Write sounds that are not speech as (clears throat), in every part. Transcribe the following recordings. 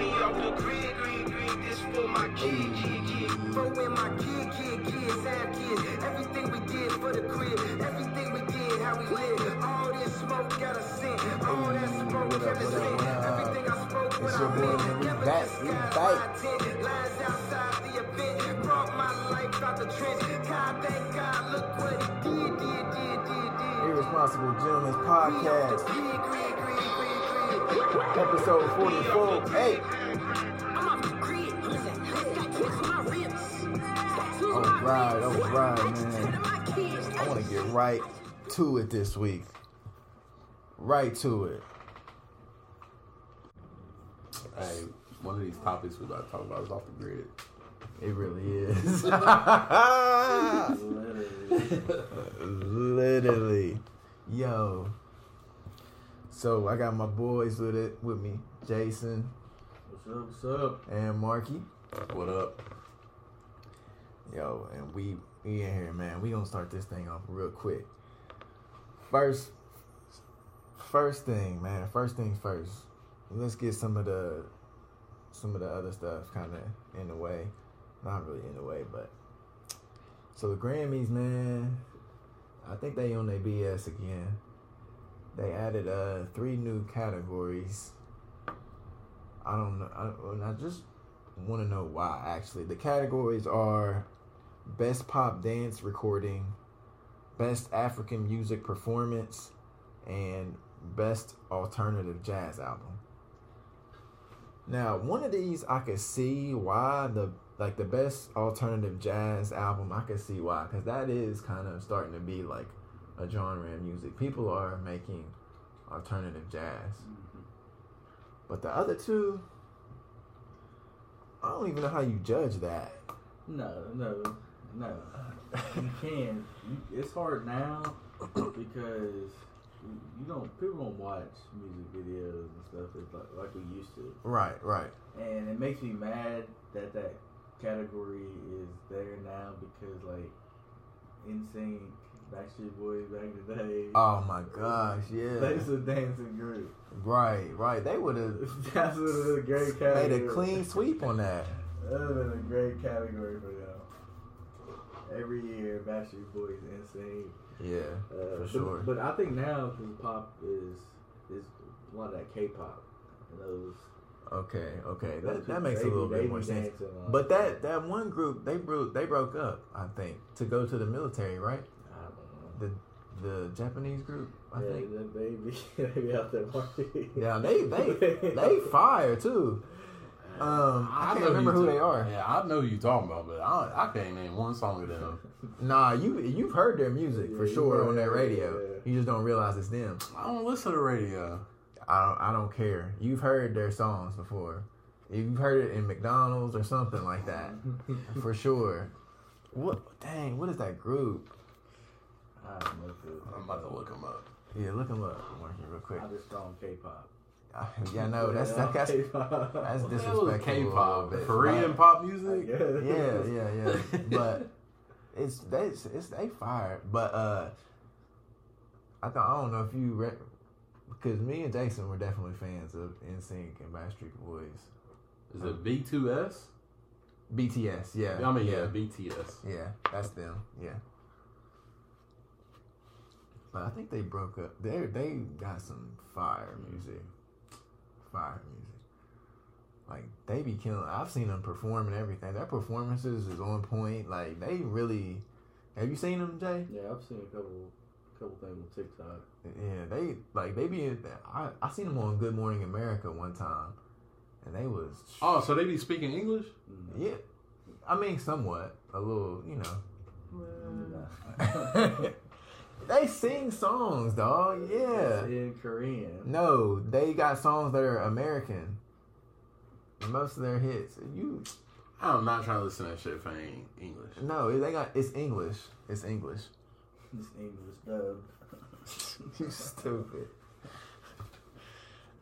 me off the grid, grid, grid. This for my kid, kid, kid. For when my kid, kid, kids have kids. Everything we did for the crib. Everything we did, how we live. All this smoke got a scent. All that smoke got a scent. Everything I spoke, your I boy, meant. Never back, disguised my intent. Lines outside the event. Brought my life out the trench. God, thank God, look what he did, did, did, did, did. Irresponsible Gentlemen's We Podcast, ribs. Tattoos on All my right, ribs. all right, Bitches man. to my kids. I want to get right to it this week. Right to it. Hey, one of these topics we're about to talk about is off the grid. It really is. (laughs) (laughs) Literally. Literally. Yo. So I got my boys with it with me, Jason What's up? What's up? and Marky. What up? Yo, and we we in here, man. We gonna start this thing off real quick. First, first thing, man. First things first. Let's get some of the some of the other stuff kind of in the way. Not really in the way, but so the Grammys, man. I think they on their BS again. They added uh three new categories. I don't know. I, I just want to know why. Actually, the categories are best pop dance recording, best African music performance, and best alternative jazz album. Now, one of these I could see why the like the best alternative jazz album. I could see why because that is kind of starting to be like a genre in music. People are making alternative jazz, mm-hmm. but the other two, I don't even know how you judge that. No, no, no. You can. You, it's hard now (coughs) because you don't. People don't watch music videos and stuff like, like we used to, Right, right. and it makes me mad that that category is there now because like NSYNC, Backstreet Boys back in the day. Oh my gosh, yeah. They was a dancing group. Right, right. They would have (laughs) That's a great category. made a clean sweep on that. That would have been a great category for them. Every year, Backstreet Boys, NSYNC. Yeah, Uh, for but, sure. But I think now, because pop is is a lot of that K-pop and those. Okay, okay. That, that makes a little bit more sense. But that that one group they broke they broke up. I think to go to the military, right? I don't know. The the Japanese group, I yeah, think. that baby, they be (laughs) out there partying. Yeah, they they they (laughs) fire too. Um, I can't know remember who you they are. Yeah, I know who you're talking about, but I, I can't name one song of them. Nah, you you've heard their music for Yeah, you sure on heard that radio. yeah. You just don't realize it's them. I don't listen to radio. I don't I don't care. You've heard their songs before. You've heard it in McDonald's or something like that. (laughs) for sure. What dang, what is that group? I don't know. if it- I'm about to look them up. Yeah, look them up, Marky, real quick. I just strong K-pop. Yeah, no, that's Yeah, that's (laughs) K-pop. that's What the hell is disrespectful. K-pop, bit. Korean pop music. guess. Yeah, (laughs) yeah, yeah. But it's they it's, it's they fire. But uh, I thought I don't know if you re- because me and Jason were definitely fans of NSYNC and Backstreet Boys. Is it B2S? BTS, yeah. I mean, yeah, BTS. Yeah, that's them. Yeah. But I think they broke up. They they got some fire music. Fire music. Like they be killing. I've seen them perform and everything. Their performances is on point. Like they really. Have you seen them, Jay? Yeah, I've seen a couple, couple things on TikTok. Yeah, they like they be. I I seen them on Good Morning America one time, and they was. Oh, so they be speaking English? Mm. yeah. I mean, somewhat a little, you know. (laughs) (laughs) Nah. they sing songs, dog. Yeah. in Korean. No, they got songs that are American. Most of their hits. You I'm not trying to listen to that shit if I ain't English. no, they got it's English. It's English. It's English dub. (laughs) you stupid.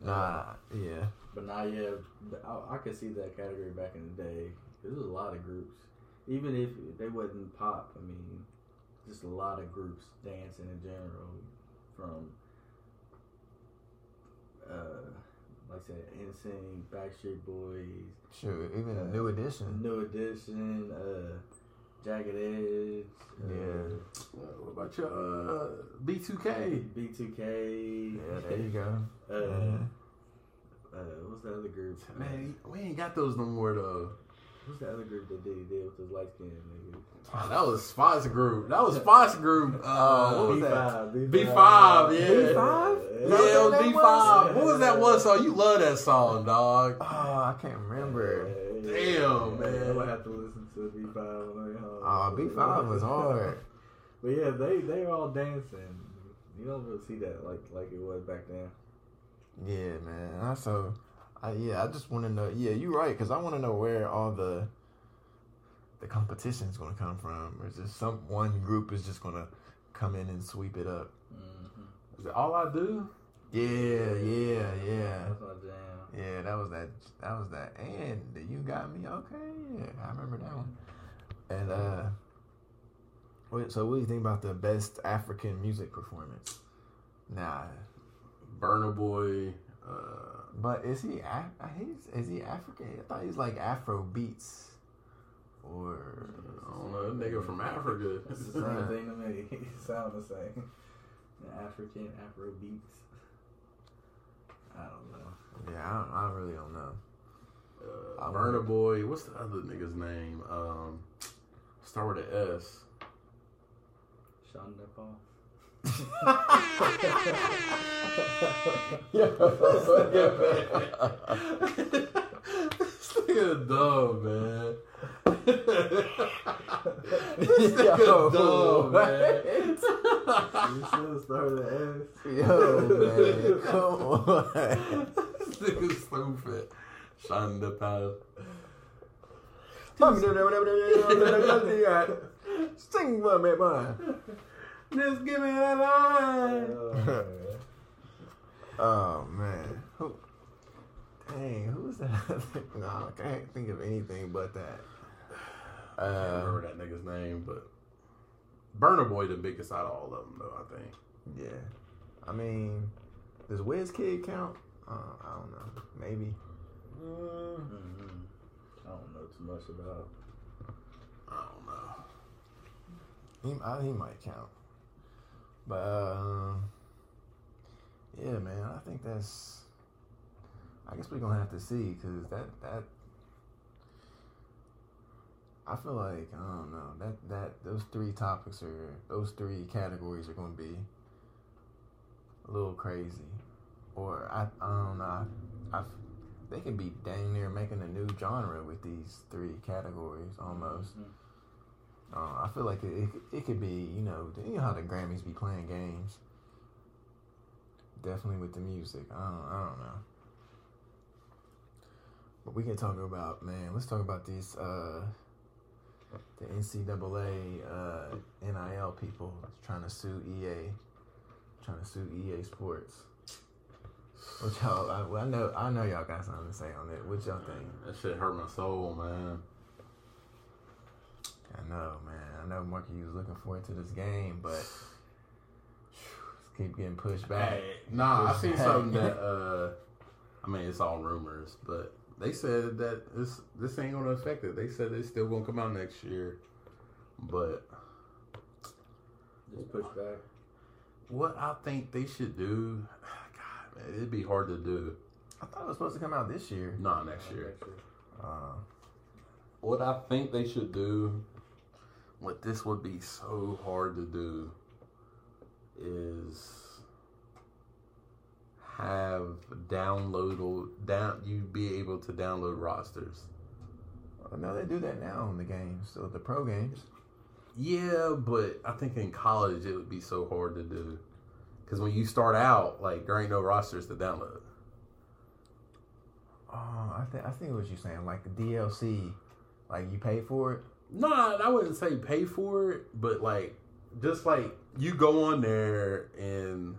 Nah, yeah. But now, yeah, I, I could see that category back in the day. There was a lot of groups, even if they wasn't pop. I mean, just a lot of groups dancing in general, from uh, like like I said, NSYNC, Backstreet Boys, sure, even Uh, New Edition. New Edition, uh, Jagged Edge, uh, Yeah. Uh, what about your uh, B2K? B2K. Yeah, there you go. (laughs) Uh, what's the other group? Man, we ain't got those no more though. What's the other group that Diddy did with his light skin nigga? Oh, that was Spots Group. That was Spots Group. Uh, what was that? B5, B5, yeah. B5? Yeah, that it was B5. was? What was that one song? You love that song, dog. Oh, I can't remember. Damn, man. I'm gonna have to listen to B5 when I get home. Oh, B5 was hard. (laughs) But yeah, they they were all dancing. You don't really see that like like it was back then. Yeah, man. I so, I yeah, I just want to know. Yeah, you're right, because I want to know where all the the competition is going to come from, or is just some one group is just going to come in and sweep it up? Is that all I do? Yeah, yeah, yeah, That's my jam. yeah. That was that. That was that. And you got me. Okay, yeah, I remember that one. And uh, wait, so what do you think about the best African music performance? Nah, Burna Boy. Uh, But is he? Af- he's is he African? I thought he's like Afro beats, or I don't know, that nigga from Africa. (laughs) It's the same thing to me. (laughs) It sound the same. The African Afro beats. I don't know. yeah, I, don't, I really don't know. Uh, I Burna Boy. What's the other nigga's name? Um, start with an S. Sean Paul. This nigga dumb, man. this Yo, nigga dumb, man. You should have started an S. Yo, man, come on. this nigga stupid. Shonda Paul. Sing for me, man. Just give me that line. Oh, man. Oh man, who? Dang, who's that? (laughs) no, I can't think of anything but that. I can't Uh, remember that nigga's name, but Burna Boy the biggest out of all of them, though. I think. yeah, I mean, does Wizkid count? Uh, I don't know, maybe. Mhm. I don't know too much about. I don't know. He, I, he might count. But, uh, yeah, man, I think that's. I guess we're to have to see because that, that. I feel like, I don't know, that, that, those three topics are, those three categories are to be a little crazy. Or, I, I don't know, I, I, they could be dang near making a new genre with these three categories almost. Mhm. Uh, I feel like it, it, it could be, you know, you know how the Grammys be playing games. Definitely with the music. I don't, I don't know. But we can talk about, man, let's talk about these, uh, the NCAA, uh, NIL people trying to sue EA, trying to sue EA Sports. What y'all, I, I know, I know y'all got something to say on it. What y'all think? That shit hurt my soul, man. I know, man. I know Marky was looking forward to this game, but (sighs) keep getting pushed back. Hey, nah, I Pushed seen back. something that uh, I mean, it's all rumors, but they said that this this ain't gonna affect it. They said it's still gonna come out next year, but Just push back. what I think they should do, (sighs) God, man, it'd be hard to do. I thought it was supposed to come out this year. Not next year. Next year. Uh, What I think they should do, what this would be so hard to do, is have downloadable down You'd be able to download rosters. no, they do that now in the games, so the pro games. Yeah, but I think in college it would be so hard to do. Because when you start out, like there ain't no rosters to download. Oh, I think I think what you're saying, like the DLC, like you pay for it. No, I wouldn't say pay for it, but like just like you go on there and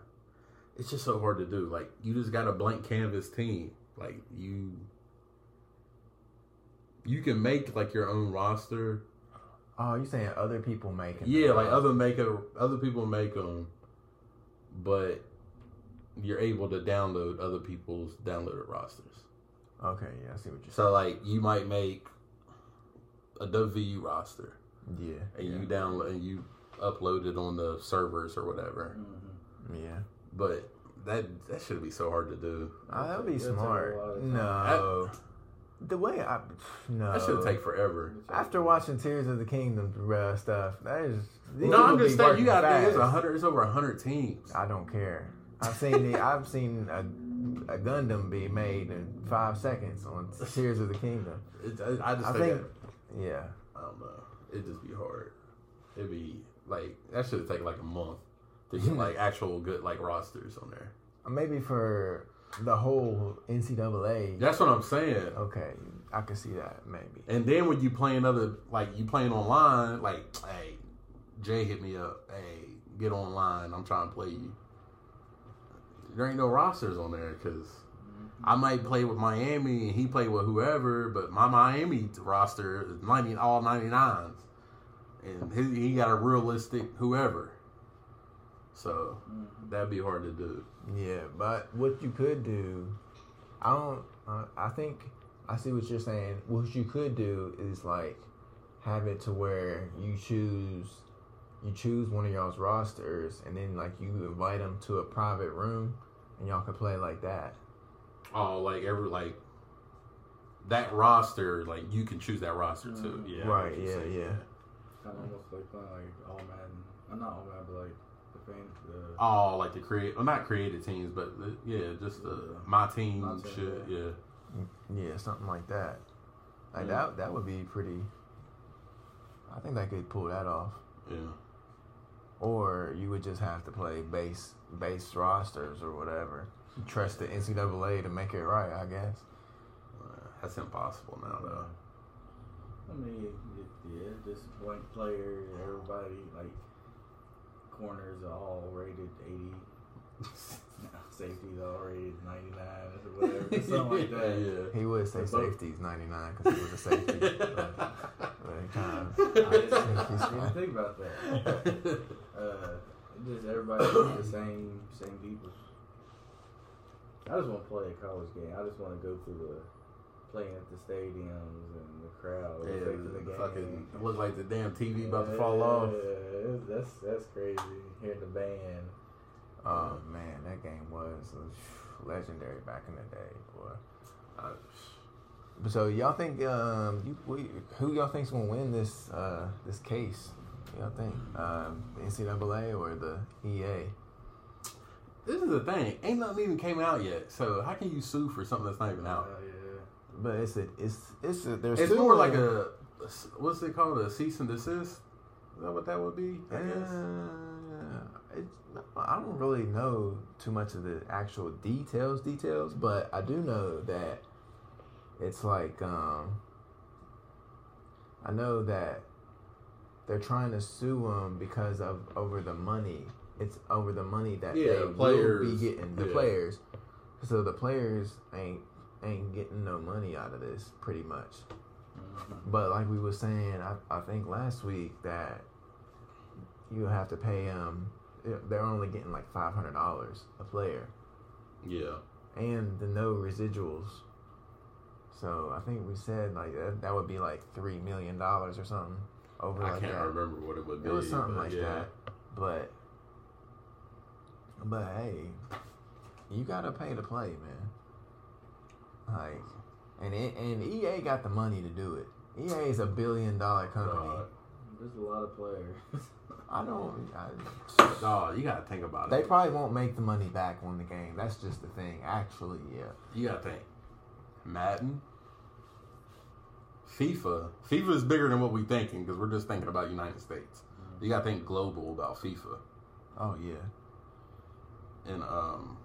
it's just so hard to do. Like you just got a blank canvas team. Like you you can make like your own roster. Oh, you saying other people? Yeah, them. like other make a, other people make them, but you're able to download other people's downloaded rosters. Okay, yeah, I see what you're saying. So like you might make a WVU roster Yeah, and yeah, you download and you upload it on the servers or whatever. yeah. But that that should be so hard to do. Oh, that would be It'll smart. lot of. No, the way I no. That should take forever. After watching Tears of the Kingdom uh, stuff, that is. No, I'm just be saying you got to it's a hundred. It's over a hundred teams. I don't care. I've seen the, I've seen a, a Gundam be made in five seconds on Tears of the Kingdom. It, I, I just I think, think, yeah, I don't know. It'd just be hard. It'd be like that should take like a month to get like (laughs) actual good like rosters on there. Uh, maybe for the whole NCAA. That's what I'm saying. Okay, I can see that maybe. And then when you play another like you playing online, like hey, Jay hit me up. Hey, get online. I'm trying to play you. There ain't no rosters on there because I might play with Miami and he play with whoever, but my Miami roster is ninety all ninety nines, and he, he got a realistic whoever. So that'd be hard to do. Yeah, but what you could do, I don't. Uh, I think I see what you're saying. What you could do is like have it to where you choose you choose one of y'all's rosters, and then like you invite them to a private room, and y'all can play like that. Oh, like every like that roster, like you can choose that roster too. Mm-hmm. Yeah, I know right? Yeah, saying. yeah. Kind of almost like playing like all Madden. Uh, not all Madden, but like the fan. The Oh, like the create, well, not created teams, but the, yeah, just the my team My team, yeah. Yeah, mm, Yeah, something like that. Like Yeah. that. That would be pretty. I think they could pull that off. yeah. Or you would just have to play base base rosters or whatever. Trust the NCAA to make it right, I guess. That's impossible now, though. I mean, it, yeah, just blank players. Everybody like corners are all rated eighty. (laughs) Safeties all rated ninety nine or whatever, something (laughs) like that. Yeah. He would say The safety's 99 because he was a safety. but, (laughs) but it kind of, I didn't think about that. Uh, just everybody (coughs) the same same people. I just want to play a college game. I just want to go to the playing at the stadiums and the crowd Yeah, the the fucking look like the damn TV about to fall off. Yeah, that's that's crazy. Hearing the band. oh man, that game was uh, legendary back in the day, boy. Uh, So y'all think um, you, we, who y'all think's gonna win this uh, this case? Y'all think um, the NCAA or the EA? This is the thing. Ain't nothing even came out yet. So how can you sue for something that's not even out? yeah. But it's a it's it's a, there's It's still more like a what's it called? A cease and desist. Is that what that would be? I guess. Uh, it's, I don't really know too much of the actual details, details, but I do know that it's like um, I know that they're trying to sue them because of over the money. It's over the money that Yeah, they will be getting the Yeah. players. So the players ain't ain't getting no money out of this, pretty much. Mhm. But like we were saying, I, I think last week that you have to pay them. They're only getting like five hundred dollars a player, Yeah. and the no residuals. So I think we said like that, that would be like three million dollars or something over I like can't that. remember what it would be. It was something like yeah. that. But but hey, you gotta pay to play, man. Like, and it, and EA got the money to do it. EA is a billion dollar company. Dog. There's a lot of players. (laughs) I don't. I, Dog, you gotta think about they it. They probably won't make the money back on the game. That's just the thing. Actually, yeah. You gotta think. Madden, FIFA. FIFA is bigger than what we're thinking because we're just thinking about United States. You gotta think global about FIFA. Oh yeah. And um,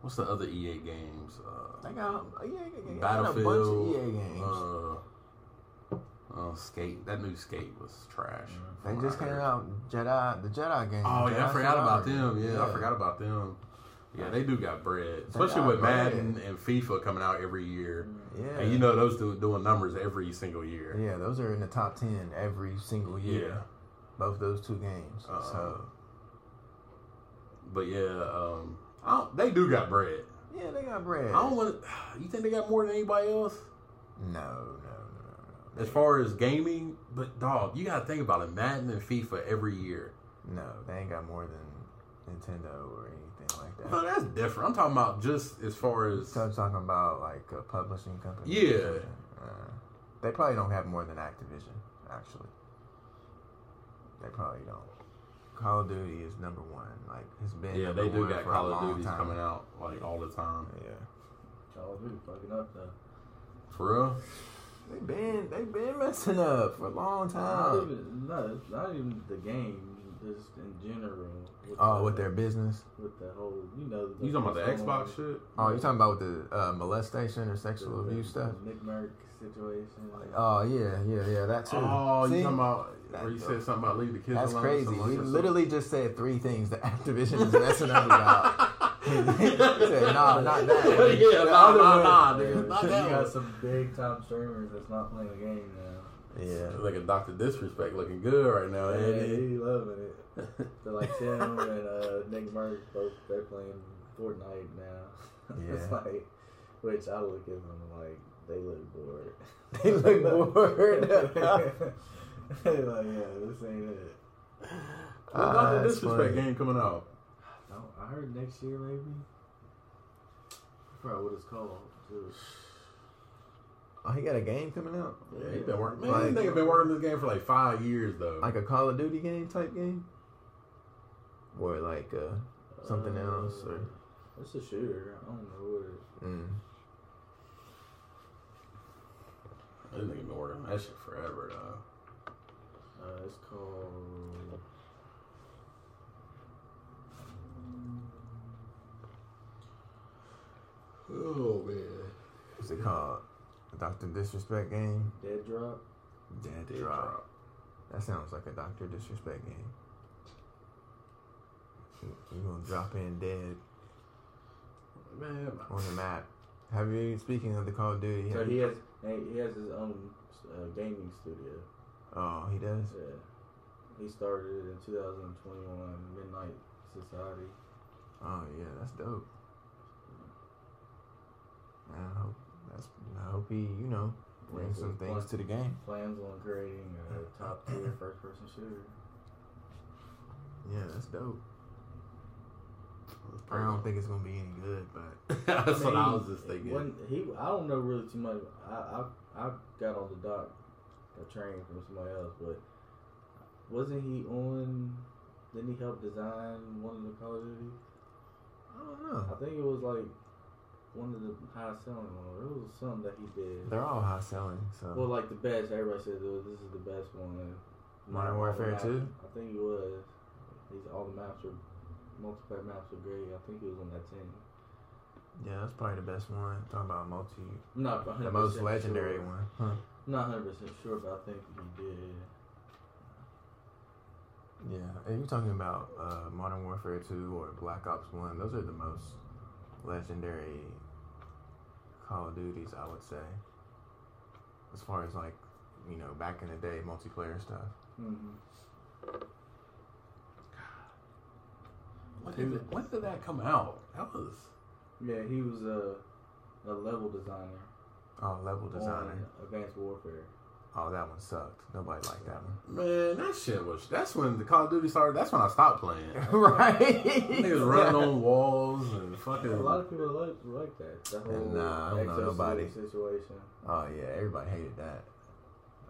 what's the other EA games? Uh, They got yeah, yeah, yeah, Battlefield. A bunch of EA games. Uh, uh, Skate. That new Skate was trash. they just came out Jedi, the Jedi game. Oh yeah, I Jedi forgot about them. Yeah, I forgot about them. Yeah, they do got bread, especially got with bread. Madden and FIFA coming out every year. Yeah. And you know those do, doing numbers every single year. Yeah, those are in the top ten every single year. Yeah. Both those two games. Uh-uh. So But yeah, um, I don't, they do got bread. Yeah, they got bread. I don't want. You think they got more than anybody else? No, no, no, As far as gaming, but dog, you gotta think about it. Madden and FIFA every year. no, no. They ain't got more than Nintendo or anything like that. Well, that's different. I'm talking about just as far as So I'm talking about like a publishing company. Yeah. Uh, they probably don't have more than Activision, actually. They probably don't. Call of Duty is number one. Like it's been. yeah, number they do one got for a Call of long Duties time. coming out like all the time. Yeah, Call of Duty fucking up though. For real? they been they been messing up for a long Not time. even, no, not even the game, just in general. With Oh, the, with their business. with the whole, you know, the You talking about the Xbox shit? Oh, you talking about with the uh, molestation or sexual the- abuse stuff? the Nick Merck situation. Oh yeah, yeah, yeah. That too. Oh, See? you talking about where you said something about leave the kids That's alone? crazy. something like We that. literally just said three things that Activision is messing up about. (laughs) said, "No, not that." yeah, The nah, other nah, nah, nigga, not you got some big time streamers that's not playing the game now. Yeah. Like a Doctor Disrespect looking good right now, Yeah, ain't he? he loving it. (laughs) So like Tim and uh, Nick Merck both they're playing Fortnite now. (laughs) it's Yeah. like, which I look at them like they look bored. They look bored. They're (laughs) like, yeah, this ain't it. Well, Ah, Doctor that's Disrespect funny. game coming out. I, don't- I heard next year maybe. I forgot what it's called. too. Oh, he got a game coming out, Yeah, he been working. Man, Like- this nigga been working this game for like five years though. like a Call of Duty game type game, or like uh, something else, or It's a shooter. I don't know what it. mm. this nigga been working on that shit forever though. Uh, it's called. Oh man. what's it called? Doctor Disrespect game. Dead Drop. Dead Drop. That sounds like a Doctor Disrespect game. You're gonna drop in dead Man, on the map. Have you? Speaking of the Call of Duty, So he has he has his own uh, gaming studio. Oh, he does. Yeah, he started in 2021 Midnight Society. Oh yeah, that's dope. I hope that's. I hope he, you know, brings some things to the game. Plans on creating a top tier first person shooter. Yeah, that's dope. I don't think it's gonna be any good, but (laughs) That's what I was just thinking. When he, I don't know really too much. I, I, I got on the dock, a train from somebody else, but wasn't he on? Didn't he help design one of the Call of Duty? I don't know. I think it was like one of the high selling ones. It was something that he did. They're all high selling, so Well, like the best. Everybody said oh, this is the best one. Modern Warfare 2? I think it was. He's all the maps are multiplayer maps are great. I think he was on that team. yeah, that's probably the best one. Talking about multi, I'm not 100% the most legendary sure. one. Huh. I'm not 100 percent sure, but I think he did. Yeah, and you talking about uh, Modern Warfare Two or Black Ops One? Those are the most legendary Call of Duties, I would say. As far as like, you know, back in the day, multiplayer stuff. Mm-hmm. when, did it, when did that come out? That was Yeah, he was a a level designer Um, oh, level designer. on Advanced Warfare. Oh, that one sucked. Nobody liked that one. man. That shit was. That's when the Call of Duty started. That's when I stopped playing. (laughs) right. Niggas running on walls and fucking. A lot of people like like that. The whole Nah, uh, I don't know nobody. Situation. Oh yeah, everybody hated that.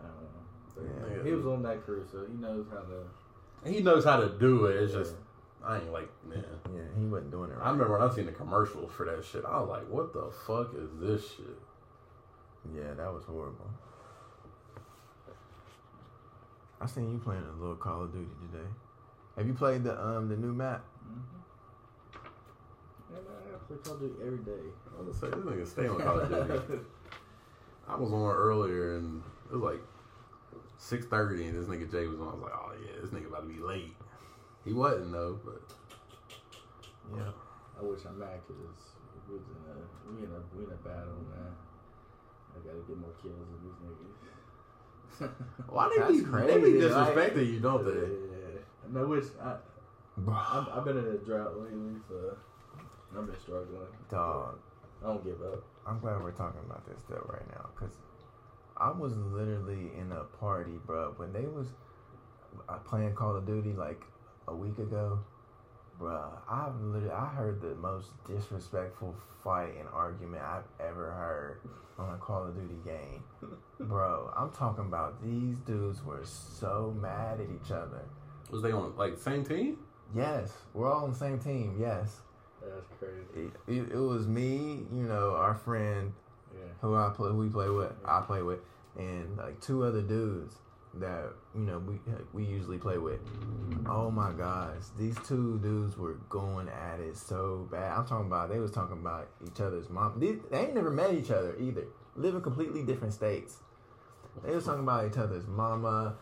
I don't know. Yeah. He was on that crew, so he knows how to. He knows how to do it. It's Yeah. just I ain't like man. Yeah, he wasn't doing it right. I remember when I seen the commercials for that shit. I was like, "What the fuck is this shit?" Yeah, that was horrible. I seen you playing a little Call of Duty today. Have you played the um the new map? And I play Call of Duty every day. I was gonna say this nigga stay on Call of Duty. (laughs) I was on earlier and it was like six thirty, and this nigga Jay was on. I was like, "Oh yeah, this nigga about to be late." He wasn't though, but Yeah. I wish I'm mad because we was in a we in a we in a battle, man. I gotta get more kills than these niggas. why they That's be they be crazy, like- disrespecting you, don't they? Yeah, no, which I I've, I've been in a drought lately, so I've been struggling. Dog, I don't give up. I'm glad we're talking about this stuff right now because I was literally in a party, bro. When they was uh, playing Call of Duty like a week ago, bro. I've literally I heard the most disrespectful fight and argument I've ever heard on a Call of Duty game, (laughs) bro. I'm talking about these dudes were so mad at each other. Was they on like same team? Yes, we're all on the same team. Yes, That's crazy. it, it, it was me, you know, our friend Yeah. who I play, who we play with, I play with, and like two other dudes that you know we we usually play with. Oh my gosh, these two dudes were going at it so bad. I'm talking about they was talking about each other's mom. They, they ain't never met each other either. Live in completely different states. They was talking about each other's mama.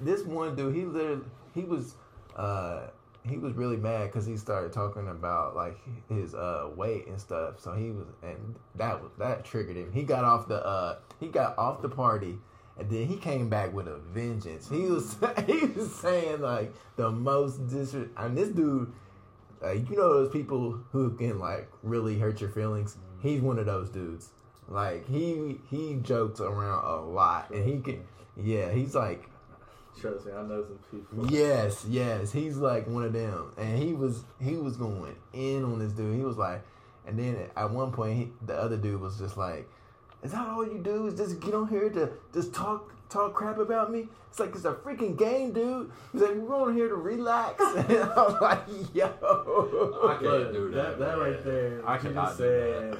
This one dude, he literally he was uh he was really mad because he started talking about like his uh weight and stuff. So he was and that was that triggered him. He got off the uh he got off the party and then he came back with a vengeance. He was (laughs) he was saying like the most dis and this dude like you know those people who can like really hurt your feelings. He's one of those dudes. Like he he jokes around a lot and he can yeah, he's like Trust me, I know some people. Yes, yes, he's like one of them, and he was he was going in on this dude. He was like, and then at one point, he, the other dude was just like, "Is that all you do? Is just get on here to just talk talk crap about me? It's like it's a freaking game, dude. He's like, we're on here to relax." And (laughs) I'm like, "Yo, I can't Look, do that. That, man. right there. I what cannot just do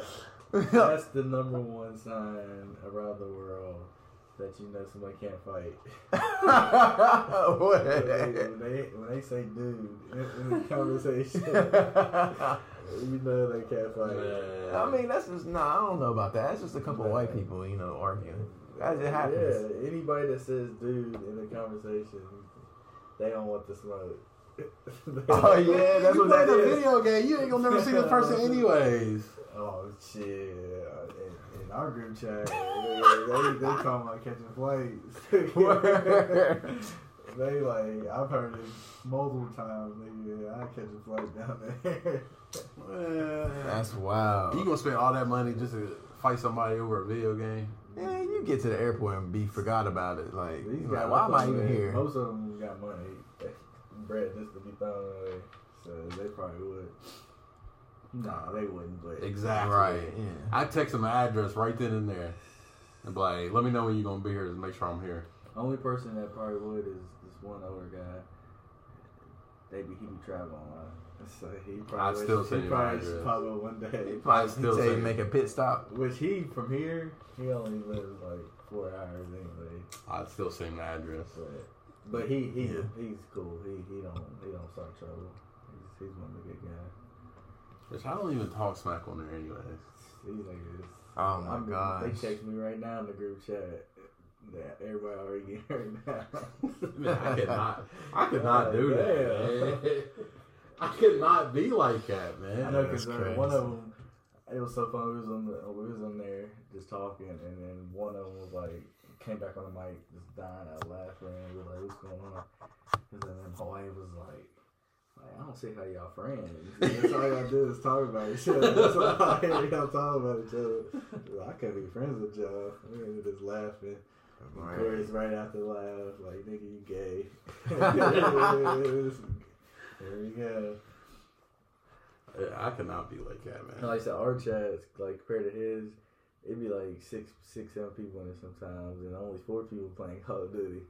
that. That's the number one sign around the world that you know somebody can't fight. (laughs) when, they, when, they, when they say dude in, in the conversation, (laughs) you know they can't fight. Man. I mean, that's just no. I don't know about that. That's just a couple of white people, you know, arguing. As it happens. Yeah, anybody that says dude in the conversation, they don't want the smoke. (laughs) Oh yeah, that's you what play that the is. video game, you ain't gonna never see the person (laughs) anyways. Oh shit! In, in our group chat, they, they, they talking about catching flights. (laughs) they like I've heard it multiple times. Nigga, I catch a flight down there. Man. That's wild. You gonna spend all that money just to fight somebody over a video game? Yeah, you get to the airport and be forgot about it. Like, These like, why am I even them- here? Most of them got money, eh, bread just to be thrown away. So they probably would. Nah, they wouldn't. But Exactly. Right. Yeah. I text them the address right then and there, and be like, "Let me know when you're gonna be here to make sure I'm here." only person that probably would is this one older guy. They be he be traveling a lot. (laughs) So he probably I'd still he send you probably address. one day. He (laughs) still say say make a pit stop. Which he from here, he only lives like four hours anyway. I'd still send the address. But but he he Yeah. he's cool. He he don't he don't start trouble. He's he's one of the good guys. Which I don't even talk smack on there anyways. These niggas. Oh my I mean, gosh. They text me right now in the group chat that everybody already getting (laughs) hurt now. Man, I could not. I could not do that. Man. (laughs) I could not be like that, man. I know because one of them, it was so fun. We was on the we was on there just talking, and then one of them was like came back on the mic just dying out laughing. And we were like, "What's going on?" And then Hawaii was like. Like, I don't see how y'all friends. (laughs) That's all y'all do is talk about each other. That's all I hear y'all talk about each other. I can't be friends with y'all. We were just laughing. Right. Corey's right after the laugh, like, nigga, you gay. (laughs) There we go. I could not be like that, man. like I said, our chat, like compared to his, it'd be like six, six, seven people in it sometimes, and only four people playing Call of Duty.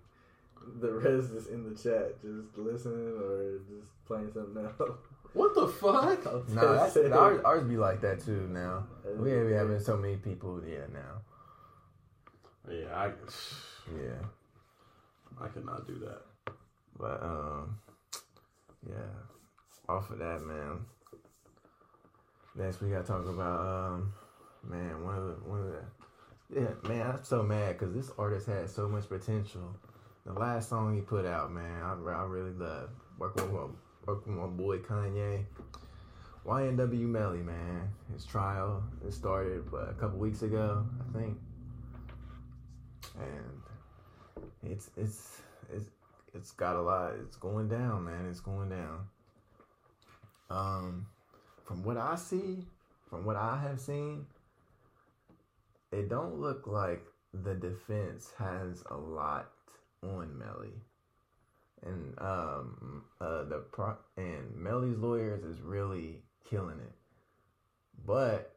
The rest is in the chat, just listening or just playing something else. What the fuck? I'm No, just that's, ours, ours be like that too now. We be having so many people, yeah, now. Yeah, I, (sighs) Yeah. I could not do that. But um yeah. Off of that man. Next we gotta talk about um man, one of the one of the yeah, man, I'm so mad because this artist had so much potential. The last song he put out, man, I, I really love working with my, working with my boy Kanye. YNW Melly, man, his trial it started what, a couple weeks ago, I think, and it's it's it's it's got a lot. It's going down, man. It's going down. Um, from what I see, from what I have seen, it don't look like the defense has a lot on Melly. And um uh the pro and Melly's lawyers is really killing it. But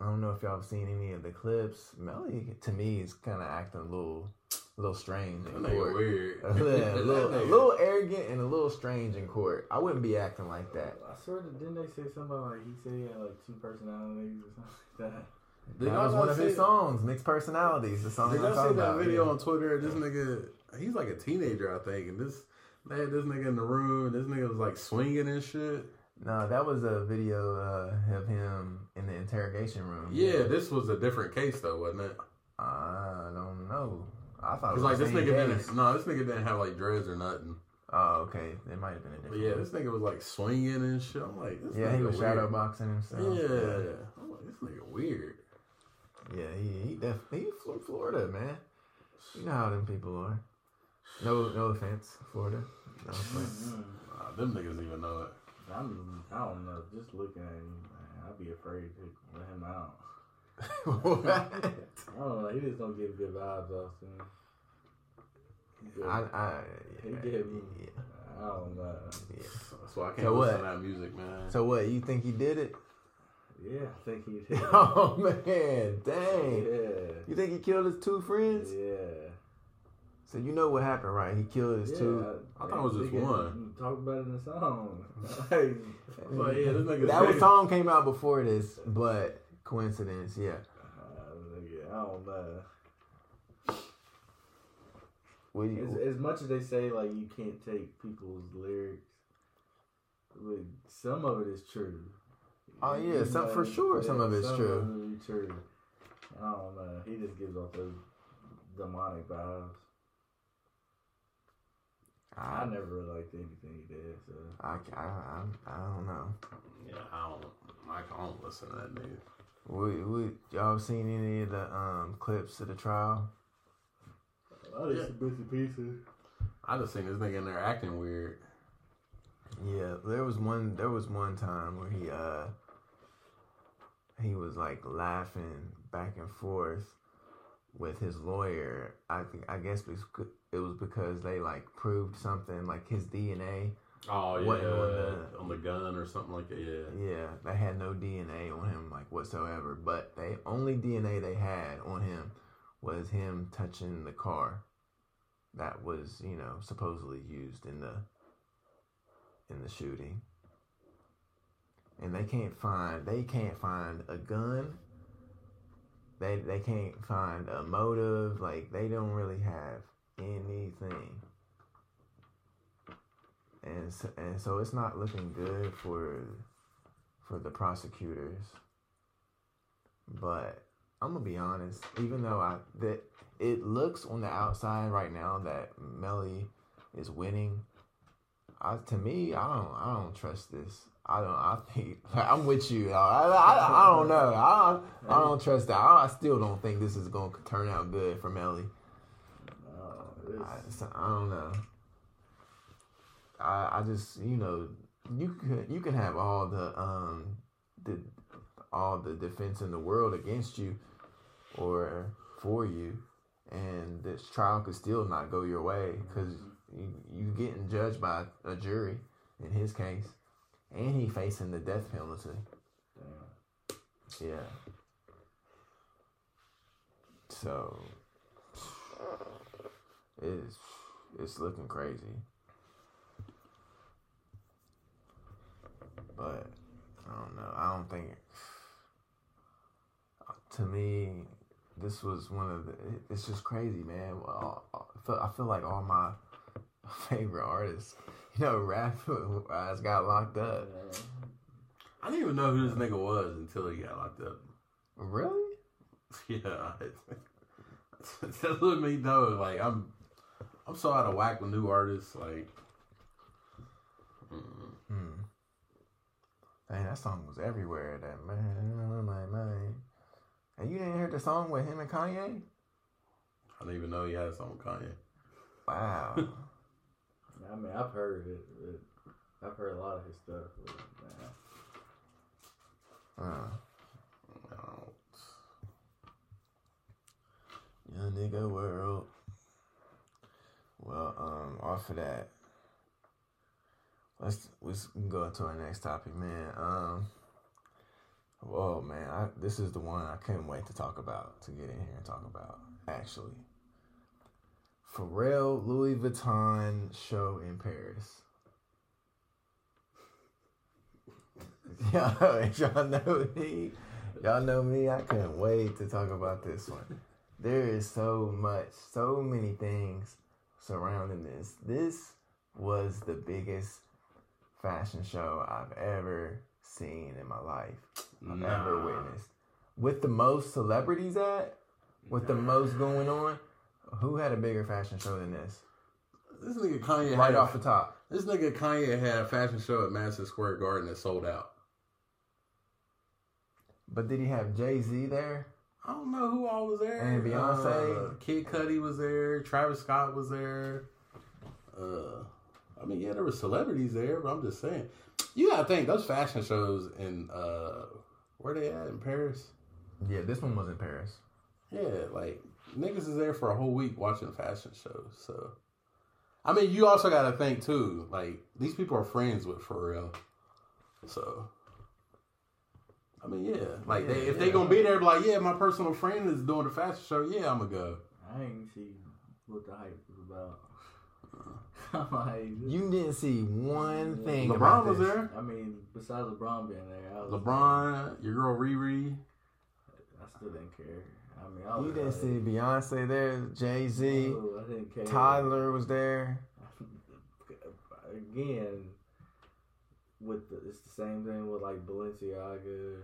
I don't know if y'all have seen any of the clips. Melly to me is kind of acting a little a little strange in court. weird. (laughs) a, (laughs) little, a, little, a little arrogant and a little strange in court. I wouldn't be acting like that. I swear, that didn't they say something like he said he had like two personalities or something like that? Did that was one of his songs, Mixed Personalities. The song Did I'm y'all see that video yeah. on Twitter? This nigga, he's like a teenager, I think, and this they had this nigga in the room. This nigga was like swinging and shit. No, that was a video uh, of him in the interrogation room. Yeah, this was a different case though, wasn't it? I don't know. I thought it was like this nigga case. didn't. No, this nigga didn't have like dreads or nothing. Oh, okay. It might have been a But different. yeah, this nigga was like swinging and shit. I'm like, this yeah, he was weird. shadow boxing himself. Yeah. I'm like, this nigga weird. Yeah, he he def- he from Florida, man. You know how them people are. No, no offense, Florida. No offense. Nah, them niggas even know it. I'm, I don't know. Just looking at him, man, I'd be afraid to let him out. what? (laughs) I don't know. He just don't give good vibes, Austin. He I, good. I, He yeah, give. yeah, I don't know. yeah. That's why I can't So listen what? to that music, man. So what? You think he did it? Yeah, I think he (laughs) did. Oh man, dang! Yeah. You think he killed his two friends? Yeah. So you know what happened, right? He killed his yeah. two. I thought it was just one. Talk about it in the song. (laughs) like, Like, yeah, this nigga That was song came out before this, but coincidence, yeah. uh, nigga, I don't know. What do As, as much as they say like you can't take people's lyrics, but some of it is true. Oh, yeah, some- for sure some of it's some true. Of it is true. I don't know. He just gives off those demonic vibes. I I, never really liked anything he did. So I, I, I, I don't know. Yeah, I don't. I don't listen to that dude. We, we, y'all seen any of the um clips of the trial? I just some bits and pieces. I just seen this nigga in there acting weird. Yeah, there was one. There was one time where he uh he was like laughing back and forth with his lawyer. I think I guess it was because they like proved something like his DNA. Oh What, yeah, on the- on the gun or something like that. Yeah. Yeah, they had no DNA on him like whatsoever. But they only DNA they had on him was him touching the car that was you know supposedly used in the in the shooting. And they can't find they can't find a gun. They they can't find a motive. Like they don't really have anything. And so, and so it's not looking good for for the prosecutors. But I'm gonna be honest, even though I that it looks on the outside right now that Melly is winning, I to me I don't I don't trust this. I don't. I think (laughs) I'm with you. I, I, I don't know. I I don't trust that. I, I still don't think this is gonna turn out good for Melly. Uh, it's, I, I don't know. I I just you know you can you can have all the um the all the defense in the world against you or for you, and this trial could still not go your way because you you getting judged by a jury in his case, and he facing the death penalty. damn. Yeah. So it's it's looking crazy. But I don't know. I don't think to me this was one of the it's just crazy, man. I feel, I feel like all my (laughs) favorite artists, (laughs) know, rap (laughs) guys got locked up. I didn't even know who this nigga was until he got locked up. Really? (laughs) Yeah, that let me know. Like I'm, I'm so out of whack with new artists. Like, mm, Hmm. Dang, that song was everywhere. That man, my man. And you didn't hear the song with him and Kanye? I didn't even know he had a song with Kanye. Wow. I mean, I've heard it. But I've heard a lot of his stuff. But, man, Uh, don't- young nigga world. Well, um, off of that, let's let's go into our next topic, man. Um, oh man, I, this is the one I couldn't wait to talk about to get in here and talk about. Actually, Pharrell Louis Vuitton show in Paris. (laughs) Y'all, (laughs) y'all know me. Y'all know me. I couldn't wait to talk about this one. There is so much, so many things surrounding this. This was the biggest fashion show I've ever seen in my life. I've ever witnessed. With the most celebrities at, with the most going on, who had a bigger fashion show than this? This nigga Kanye Right had off a, the top. This nigga Kanye had a fashion show at Madison Square Garden that sold out. But did he have Jay Z there? I don't know who all was there. And Beyonce. Uh, Kid Cudi was there. Travis Scott was there. Uh, I mean, yeah, there were celebrities there, but I'm just saying. You gotta think those fashion shows in uh, where they at in Paris. Yeah, this one was in Paris. Yeah, like niggas is there for a whole week watching fashion shows. So, I mean, you also got to think too. Like these people are friends with for real. so. I mean, yeah, like they, if they yeah. gonna be there, be like, yeah, my personal friend is doing the fashion show. Yeah, I'm gonna go. I ain't see what the hype was about. (laughs) I'm like, this- You didn't see one thing. LeBron about was this. there. I mean, besides LeBron being there, I was LeBron, your girl Riri. I still didn't care. I mean, I You didn't like, see Beyonce there, Jay Z, oh, I didn't care. Tyler was there. (laughs) Again, with the, it's the same thing with like Balenciaga,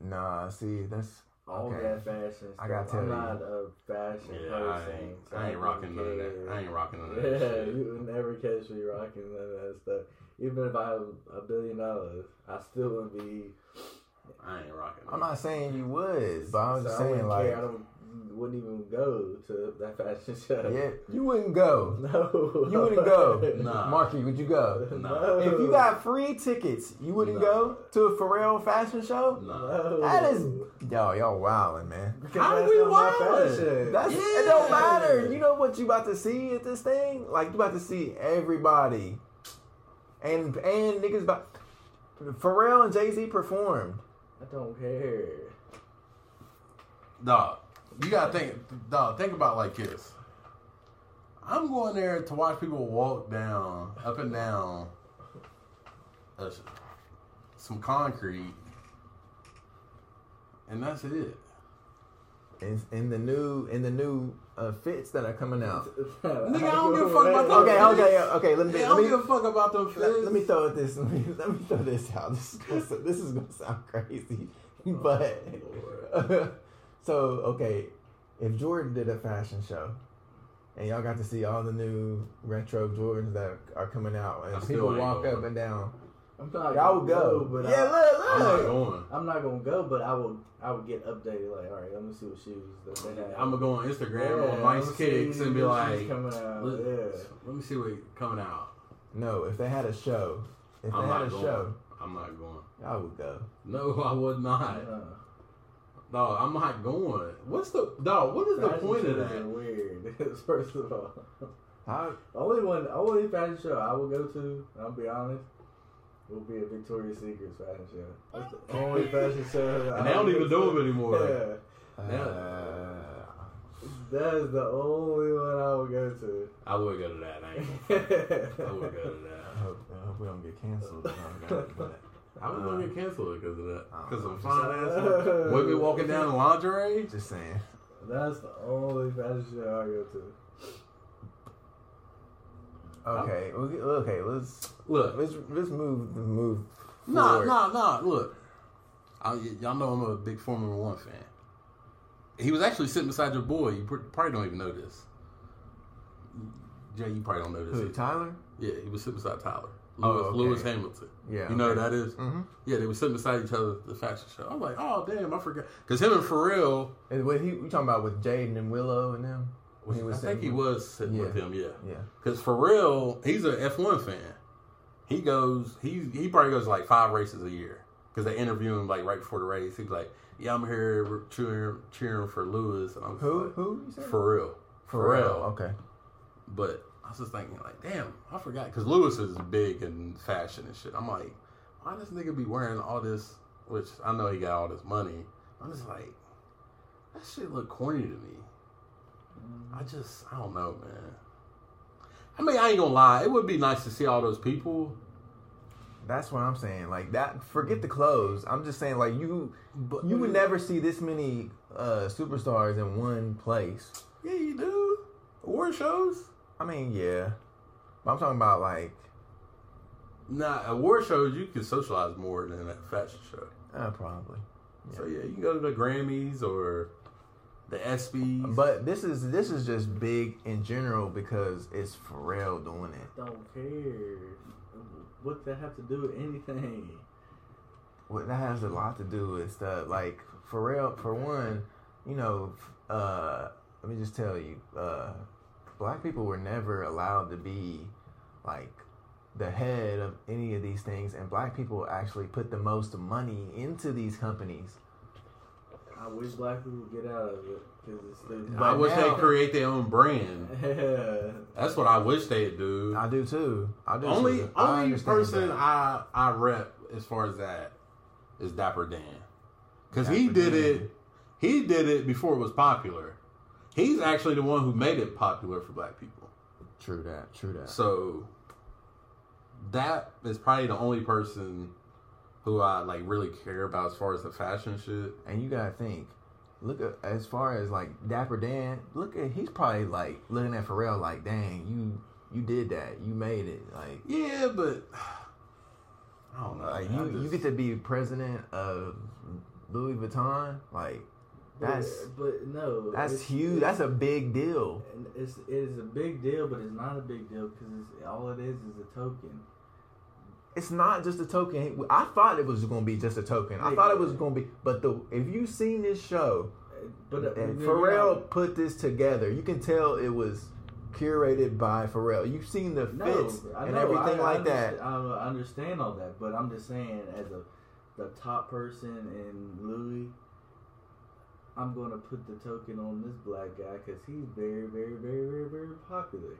Nah, see, that's all Okay. that fashion stuff. I gotta tell I'm you. not a fashion Yeah, I person. ain't, so I ain't rocking none of that. I ain't rocking none of Yeah, that shit. you would never catch me rocking none of that stuff. Even if I have a billion dollars, I still wouldn't be. I ain't rocking. I'm not saying you would, but I'm so just saying wouldn't like, care. I don't, wouldn't even go to that fashion show. yeah, (laughs) you wouldn't go. No. You wouldn't go. Nah. Marky, would you go? No. If you got free tickets, you wouldn't No. go to a Pharrell fashion show. No. That is, yo, y'all wilding, man. Because How that's we not my wildin'? fashion. That's Yeah. it. Don't matter. You know what you about to see at this thing? Like you about to see everybody, and and niggas about. Pharrell and Jay Z performed. I don't care. Dog, you gotta think, dog. Think about it like this. I'm going there to watch people walk down, up and down, uh, some concrete, and that's it. In, in the new in the new uh, fits that are coming out. (laughs) Nigga, I don't give a fuck about Okay, them okay, okay. Let me Yeah, I don't give a fuck about them let, fits. let me throw this. (laughs) Let me, let me throw this out. This is gonna, this is gonna sound (laughs) crazy, but so okay, if Jordan did a fashion show. And y'all got to see all the new retro Jordans that are coming out, I and people walk up and down. I'm not Y'all would gonna go. but yeah, I, look, I'm not look. going. I'm not gonna go, but I will. I would get updated. Like, all right, let me see what shoes they have. I'm gonna go on Instagram Yeah, on Nice Kicks and be what like, shoes coming out. let, yeah. let me see what coming out. No, if they had a show, if I'm they had a going. show, I'm not going. y'all would go. No, I would not. Uh, Dog, I'm not going. What's the dog? What is the point of that? Weird. (laughs) First of all, How, only one, only fashion show I will go to. I'll be honest. Will be a Victoria's Secret's fashion show. That's the only fashion show. And they don't even do them anymore. Yeah, uh, that is the only one I will go to. I would go to that. I (laughs) I would go to I that. hope, I hope we don't get canceled. God, but, I was gonna get canceled because of that. Because of just- fine ass (laughs) women walking down in lingerie. just saying. That's the only fashion show I go to. Okay, we- okay. Let's Look, let's let's move move. nah, forward. nah, nah. Look, I, y'all know I'm a big Formula One fan. He was actually sitting beside your boy. You probably don't even know this. Jay, you probably don't know this. Who. Tyler? Yeah, he was sitting beside Tyler. Oh, Lewis, okay. Lewis Hamilton. Yeah. You know okay. who that is? Mm-hmm. Yeah, they were sitting beside each other at the fashion show. I'm like, oh damn, I forgot. Because him and Pharrell, And what he you talking about with Jaden and Willow and them? When he I think he was sitting with him. Yeah, Yeah. because Pharrell, he's a F1 fan. He goes, he he probably goes like five races a year. because they interview him like right before the race. He's like, "Yeah, I'm here cheering cheering for Lewis." And I was Who? like, Who? You said? For real. For real. Okay. But I was just thinking, like, damn, I forgot because Lewis is big in fashion and shit. I'm like, why this nigga be wearing all this? Which I know he got all this money. I'm just like, that shit look corny to me. I just, I don't know, man. I mean, I ain't gonna lie. It would be nice to see all those people. That's what I'm saying. Like that. Forget the clothes. I'm just saying, like you, But you would never see this many uh superstars in one place. Yeah, you do. Award shows. I mean, yeah. But I'm talking about like, Nah, award shows you can socialize more than a fashion show. uh, probably. So yeah, you can go to the Grammys or the ESPYS. But this is this is just big in general because it's Pharrell doing it. Don't care. What that have to do with anything? What that has a lot to do with stuff like Pharrell. For one, you know, uh, let me just tell you, uh, black people were never allowed to be like the head of any of these things, and black people actually put the most money into these companies. I wish black people would get out of it because it's stupid. I wish now- they create their own brand. (laughs) Yeah. That's what I wish they'd do. I do too. I do. only too. Only understand person that. I I rep as far as that is Dapper Dan, because he did Dan. it. He did it before it was popular. He's actually the one who made it popular for black people. True that. True that. So that is probably the only person who I like really care about as far as the fashion shit. And you gotta think, look at as far as like Dapper Dan. Look at he's probably like looking at Pharrell like, dang, you you did that, you made it. Like, Yeah, but (sighs) I don't know. like man. I you you get to be president of Louis Vuitton. Like, that's but, but no, that's it's- huge. That's a big deal. It's it is a big deal, but it's not a big deal because all it is is a token. It's not just a token. I thought it was gonna be just a token. I thought it was gonna be, but the if you've seen this show, But uh, and Pharrell not- put this together, you can tell it was curated by Pharrell. You've seen the no, fits I and know, everything I, like I that. I understand all that, but I'm just saying, as a the top person in Louis, I'm gonna put the token on this black guy because he's very, very, very, very, very popular.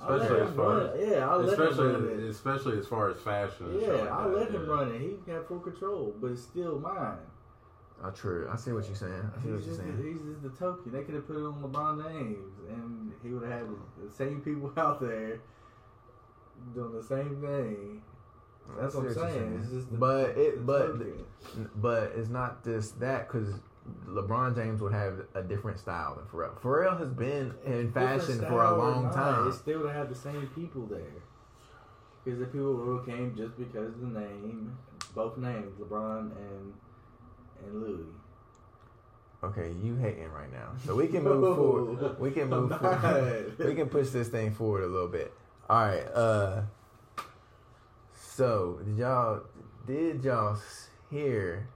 I'll let Especially as far run it. yeah, I'll let him run especially it. especially as far as fashion. and Yeah, like I'll that, let him yeah. run it. He got full control, but it's still mine. Oh, true. I see what you're saying. I see what you're just, saying. he's just the token. They could have put it on LeBron James, and he would have had the, the same people (laughs) out there doing the same thing. That's what I'm see saying. It's just the, but it, the but, token. but it's not just that because LeBron James would have a different style than Pharrell. Pharrell has been in fashion for a long time. It still would have the same people there. Because the people who came just because of the name, both names, LeBron and and Louis. Okay, you hating right now, so we can move forward. (laughs) We can move forward. We can push this thing forward a little bit. All right. Uh. So did y'all did y'all hear?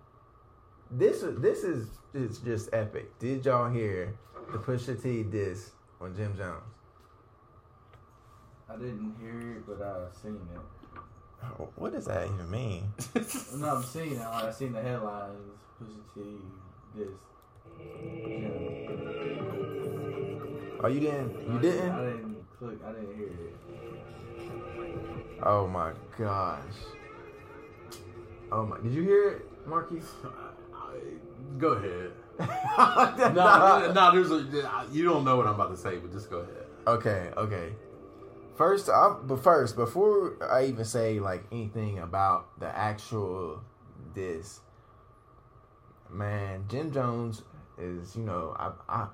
This this is is just epic. Did y'all hear the Pusha T diss on Jim Jones? I didn't hear it, but I've seen it. Oh, what does that even mean? (laughs) No, I'm seeing it. Like, I seen the headlines. Pusha T, this. Oh, you didn't? You I didn't? I didn't click. I didn't hear it. Oh my gosh. Oh my! Did you hear it, Marky? (laughs) Go ahead. (laughs) no, No, there's a. You don't know what I'm about to say, but just go ahead. Okay, okay. First, I, but first, before I even say like anything about the actual this, man, Jim Jones is you know I I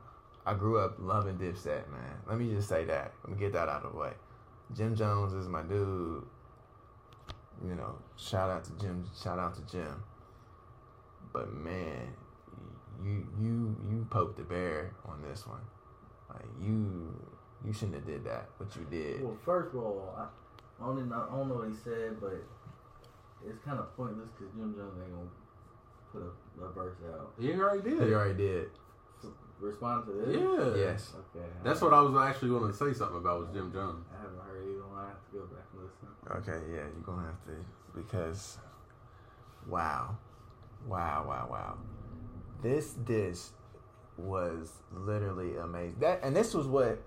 I grew up loving Dipset, man. Let me just say that. Let me get that out of the way. Jim Jones is my dude. You know, shout out to Jim. Shout out to Jim. But man, you you you poked the bear on this one. Like you you shouldn't have did that, but you did. Well, first of all, I, I don't even, I don't know what he said, but it's kind of pointless because Jim Jones ain't gonna put a, a verse out. He already did. He already did. So, respond to this. Yeah. Yes. Okay. That's what I was actually going to say something about was Jim Jones. I haven't heard either one. I have to go back and listen. Okay, yeah, you're gonna have to because Wow. Wow, wow, wow. This dish was literally amazing. That and this was what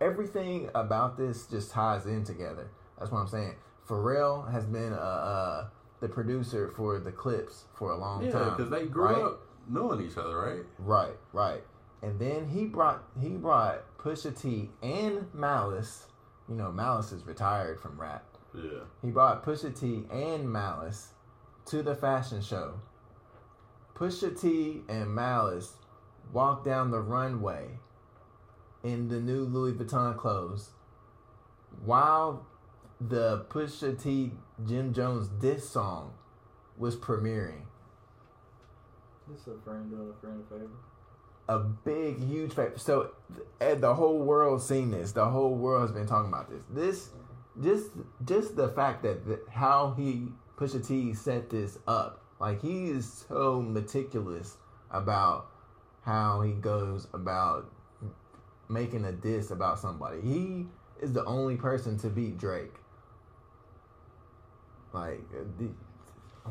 everything about this just ties in together. That's what I'm saying. Pharrell has been uh, uh the producer for the Clipse for a long Yeah, time. because they grew right? up knowing each other, right? Right, right. And then he brought he brought Pusha T and Malice. You know, Malice is retired from rap. Yeah. He brought Pusha T and Malice to the fashion show. Pusha T and Malice walked down the runway in the new Louis Vuitton clothes while the Pusha T Jim Jones diss song was premiering. This is a friend doing a friend a favor. a big, huge favor. So, th- the whole world seen this. The whole world has been talking about this. This, just, just the fact that how he Pusha T set this up. Like he is so meticulous about how he goes about making a diss about somebody. He is the only person to beat Drake. Like, uh,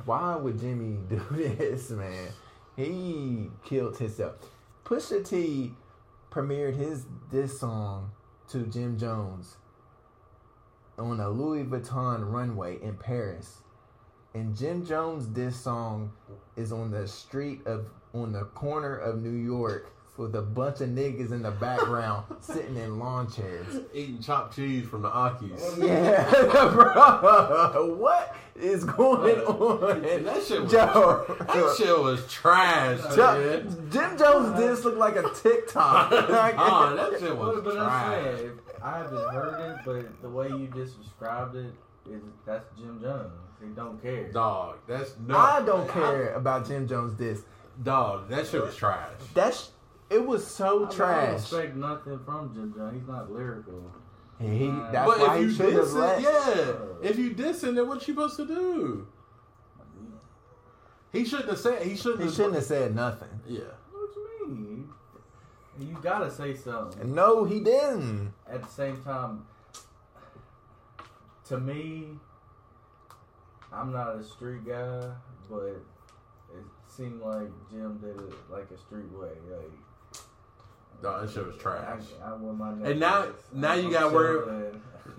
why would Jimmy (laughs) do this, man? He killed himself. Pusha T premiered his diss song to Jim Jones on a Louis Vuitton runway in Paris. And Jim Jones this song is on the street of on the corner of New York with a bunch of niggas in the background (laughs) sitting in lawn chairs. Eating chopped cheese from the Akis. (laughs) Yeah, (laughs) bro. What is going on? That shit was Joe. That shit was trash, Joe- Jim Jones did look like a TikTok. Oh, that shit was But, but I'm trash. saying, if I haven't heard it, but the way you just described it, is that's Jim Jones. He don't care. Dog, that's no. I don't care about Jim Jones diss. Dog, that shit was trash. That's it was so I, mean, I don't expect nothing from Jim Jones. He's not lyrical. And he, that's but why if you should have diss let. it, yeah. If you dissing, then what you supposed to do? He shouldn't have said. He shouldn't. He have, shouldn't have said nothing. Yeah. What you mean? You gotta say something. No, he didn't. At the same time, to me, I'm not a street guy, but it seemed like Jim did it like a street way. Like, Dog, that shit was trash. I, I want my And now- necklace. now you I'm gotta worry-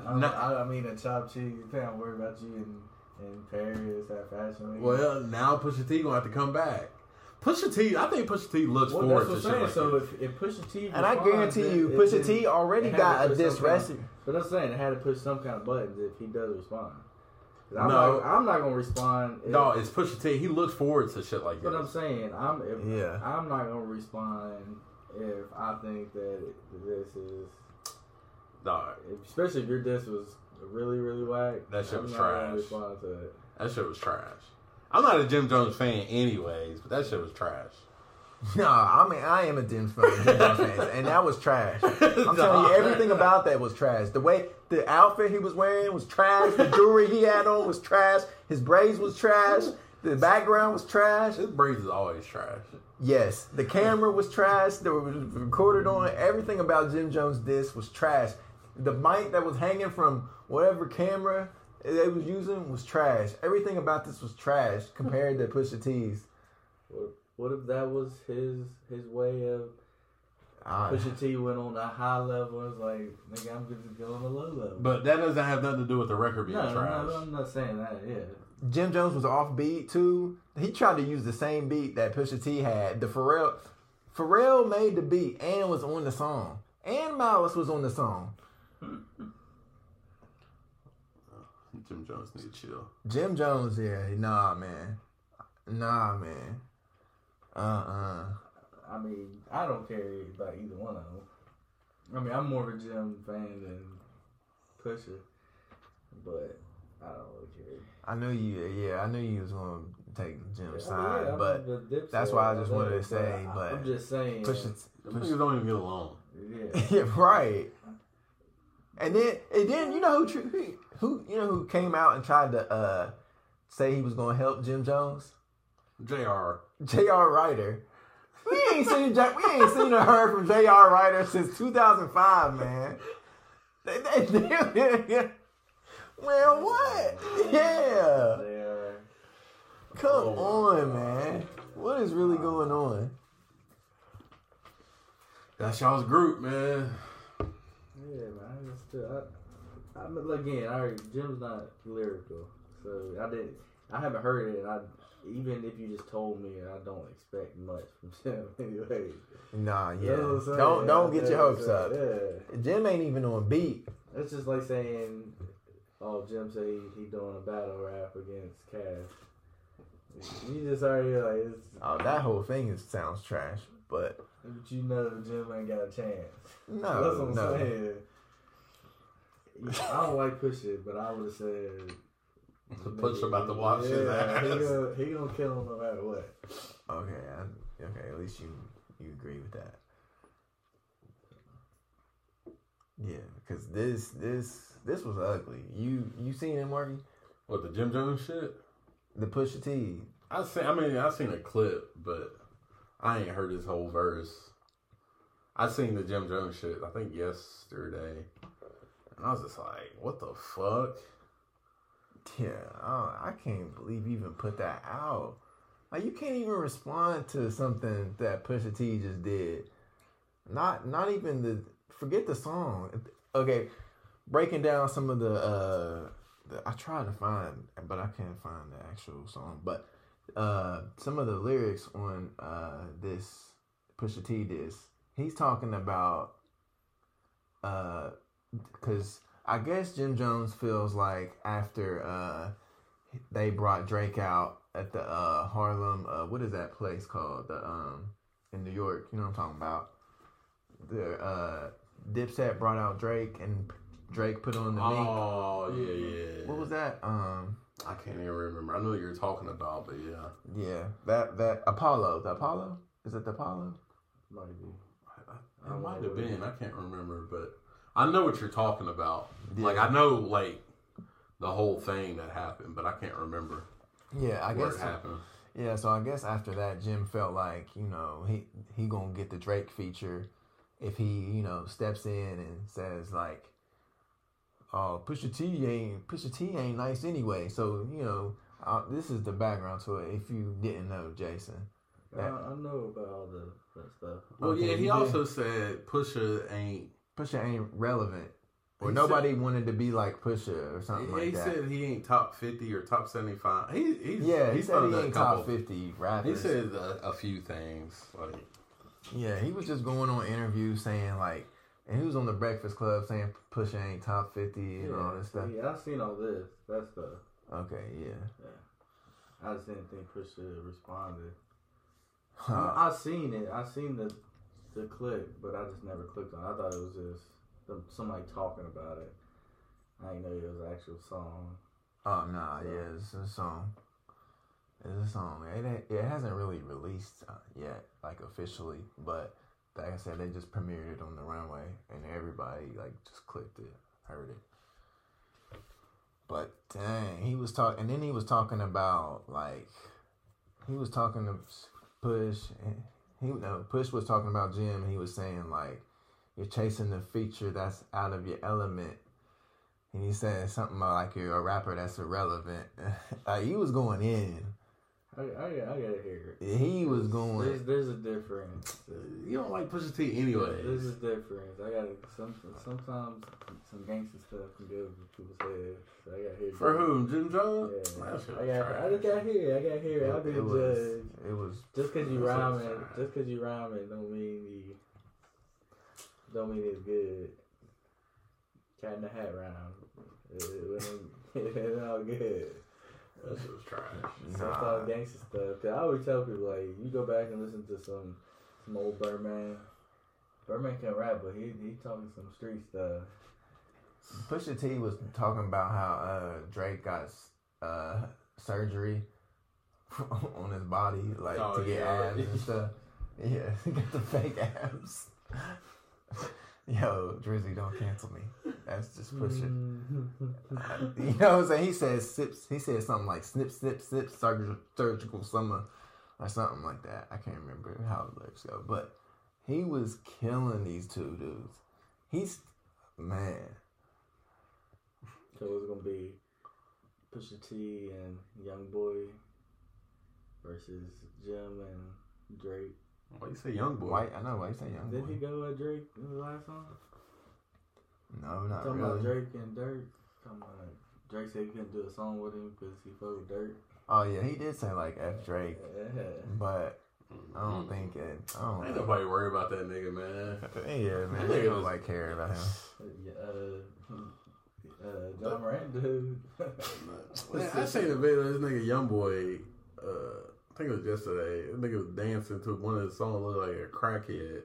I'm- Now- I, I mean, a chopped cheese. I'm worried about you in, in Paris at Fashion Week. Well, now Pusha T gonna have to come back. Pusha T, I think Pusha T looks Well, forward that's to what I'm shit saying. like so if, if Pusha T And I guarantee then- you, it- Pusha then T already got a put diss some kind of- recipe. But I'm saying it had to push some kind of buttons if he does respond. 'Cause I'm, No. not, I'm not gonna respond. If, No, it's Pusha T. He looks forward to shit like that. But I'm saying I'm if, Yeah. I'm not gonna respond if I think that this is Dog, if, especially if your diss was really really whack. That shit I'm was not gonna trash. Respond to it. that shit was trash. I'm not a Jim Jones fan, anyways, but that shit was trash. No, I mean I am a Jim Jim Jones fan, and that was trash. (laughs) I'm telling you, everything about that was trash. The way the outfit he was wearing was trash. The jewelry he had on was trash. His braids was trash. The background was trash. His braids is always trash. Yes, the camera was trash. That was recorded on everything about Jim Jones' disc was trash. The mic that was hanging from whatever camera they was using was trash. Everything about this was trash compared to Pusha T's. What, what if that was his his way of Uh, Pusha T went on a high level and was like, nigga, I'm just going on a low level. But that doesn't have nothing to do with the record being no, trash. no, I'm not saying that. Yeah, Jim Jones was off beat too. He tried to use the same beat that Pusha T had. The Pharrell, Pharrell made the beat and was on the song, and Malice was on the song. (laughs) Jim Jones need to chill. Jim Jones, yeah, nah, man, nah, man, uh, uh I mean, I don't care about either one of them. I mean, I'm more of a Jim fan than Pusha, but I don't really care. I knew you, yeah, I knew you was gonna take Jim's I mean, side, yeah, but Dipset that's why I just wanted to say, I- but I'm just saying. Pusha, Them Pusha don't even get along. yeah. (laughs) yeah, right. And then, and then you know who, who, who, you know who came out and tried to uh say he was gonna help Jim Jones. Jr. J.R. Writer. We ain't seen Jack. We ain't seen or heard from J.R. Writer since 2005, man. They, they, they, (laughs) well, what? Yeah. They. Come Oh, on, man. What is really going on? That's y'all's group, man. Yeah, man. I just, uh, I, I, again, I already, Jim's not lyrical, so I didn't. I haven't heard it. And I even if you just told me, I don't expect much from (laughs) Jim anyway. Nah, yeah. You know what I'm saying? Don't don't get your hopes up. Yeah, Jim ain't even on beat. it's just like saying, "Oh, Jim say he doing a battle rap against Cash." You just already like, it's, Oh, that whole thing is, sounds trash. But but you know Jim ain't got a chance. no, That's what I'm no. saying. I don't like push it, but I would have said (laughs) The push about to wash his yeah, ass. He gonna, he gonna kill him no matter what. Okay, I, okay. At least you you agree with that. Yeah, because this this this was ugly. You you seen it, Marky? What the Jim Jones shit? The Pusha T. I seen. I mean, I seen a clip, but I ain't heard his whole verse. I seen the Jim Jones shit. I think yesterday, and I was just like, "What the fuck?" Yeah, oh, I can't believe you even put that out. Like you can't even respond to something that Pusha T just did. Not not even the forget the song. Okay, breaking down some of the uh the, I tried to find but I can't find the actual song. But uh some of the lyrics on uh this Pusha T disc, he's talking about uh cuz I guess Jim Jones feels like after uh they brought Drake out at the uh Harlem uh what is that place called? The um in New York, you know what I'm talking about. The uh Dipset brought out Drake and Drake put on the mink. Oh yeah, yeah. What was that? Um I can't even remember. I know what you're talking about, but yeah, yeah, that that Apollo, the Apollo? Is it the Apollo? Might be. I, it might have been. I can't remember, but I know what you're talking about. Yeah. Like I know, like the whole thing that happened, but I can't remember Yeah, I where guess it happened. Yeah, so I guess after that, Jim felt like you know he he gonna get the Drake feature if he you know steps in and says like, "Oh, Pusha T ain't Pusha T ain't nice anyway." So you know uh, this is the background to it. If you didn't know, Jason. I, I know about all the that stuff. Well, Okay, yeah, he you also said Pusha ain't. Pusha ain't relevant, or He nobody wanted to be like Pusha or something he like that. He said he ain't top fifty or top seventy five. He he's, yeah, he he's said he ain't top fifty rappers. He said a, a few things like Yeah, he was just going on interviews saying like, and he was on the Breakfast Club saying Pusha ain't top fifty and all this stuff. Yeah, I've seen all this. That stuff. Okay, yeah. I just didn't think Pusha responded. Huh. I, I seen it. I seen the the clip, but I just never clicked on. it. I thought it was just them, somebody talking about it. I didn't know it was an actual song. Oh nah, yeah, it's a song. It's a song. It it hasn't really released uh, yet, like officially, but like I said, they just premiered it on the runway, and everybody like just clicked it, heard it. But dang, he was talking, and then he was talking about like he was talking to Push, and he no Push was talking about Jim, and he was saying like you're chasing the feature that's out of your element. And he said something about like you're a rapper that's irrelevant. (laughs) like he was going in. I, I, I gotta hear it. He was going. there's a difference. you don't like Pusha T anyway. There's a difference. I gotta some, sometimes some gangster stuff can go over people's heads. So I gotta hear For it. whom? Jim Jones? Yeah, I got. I just got here. I got here. I'll be the it was. judge. It was. Just cause you it, just cause you rhyme it, don't mean you, don't mean it's good. Cat in the Hat rhyme. It, it, (laughs) it ain't all good. That shit was trash. Some Nah. stuff gangster stuff. Cause I always tell people like, you go back and listen to some some old Birdman. Birdman can rap, but he he talking some street stuff. Pusha T was talking about how uh, Drake got uh, surgery (laughs) on his body, like Oh, to get yeah. abs and stuff. Yeah, (laughs) he got the fake abs. (laughs) Yo, Drizzy, don't cancel me. That's just Pusha. Mm-hmm. You know what I'm saying? He says sips. He said something like snip, snip, snip, surgical, surgical summer, or something like that. I can't remember how the lyrics go, but he was killing these two dudes. He's man. So it's gonna be Pusha T and Young Boy. versus Jim and Drake. Why you say young boy? White, I know why you say young boy. Did he go with Drake in the last song? No, not Talking about really. Drake and Dirk. Talking about Drake said he couldn't do a song with him because he fucked with Dirk. Oh yeah, he did say like F Drake, Yeah. but I don't think it. I don't Ain't know. nobody worry about that nigga, man. (laughs) Yeah, man, they nigga don't like care about him. Yeah, uh, uh, John Moran dude. Man, I seen a video of this nigga young boy. Uh, I think it was yesterday. This nigga was dancing to one of the songs looked like a crackhead.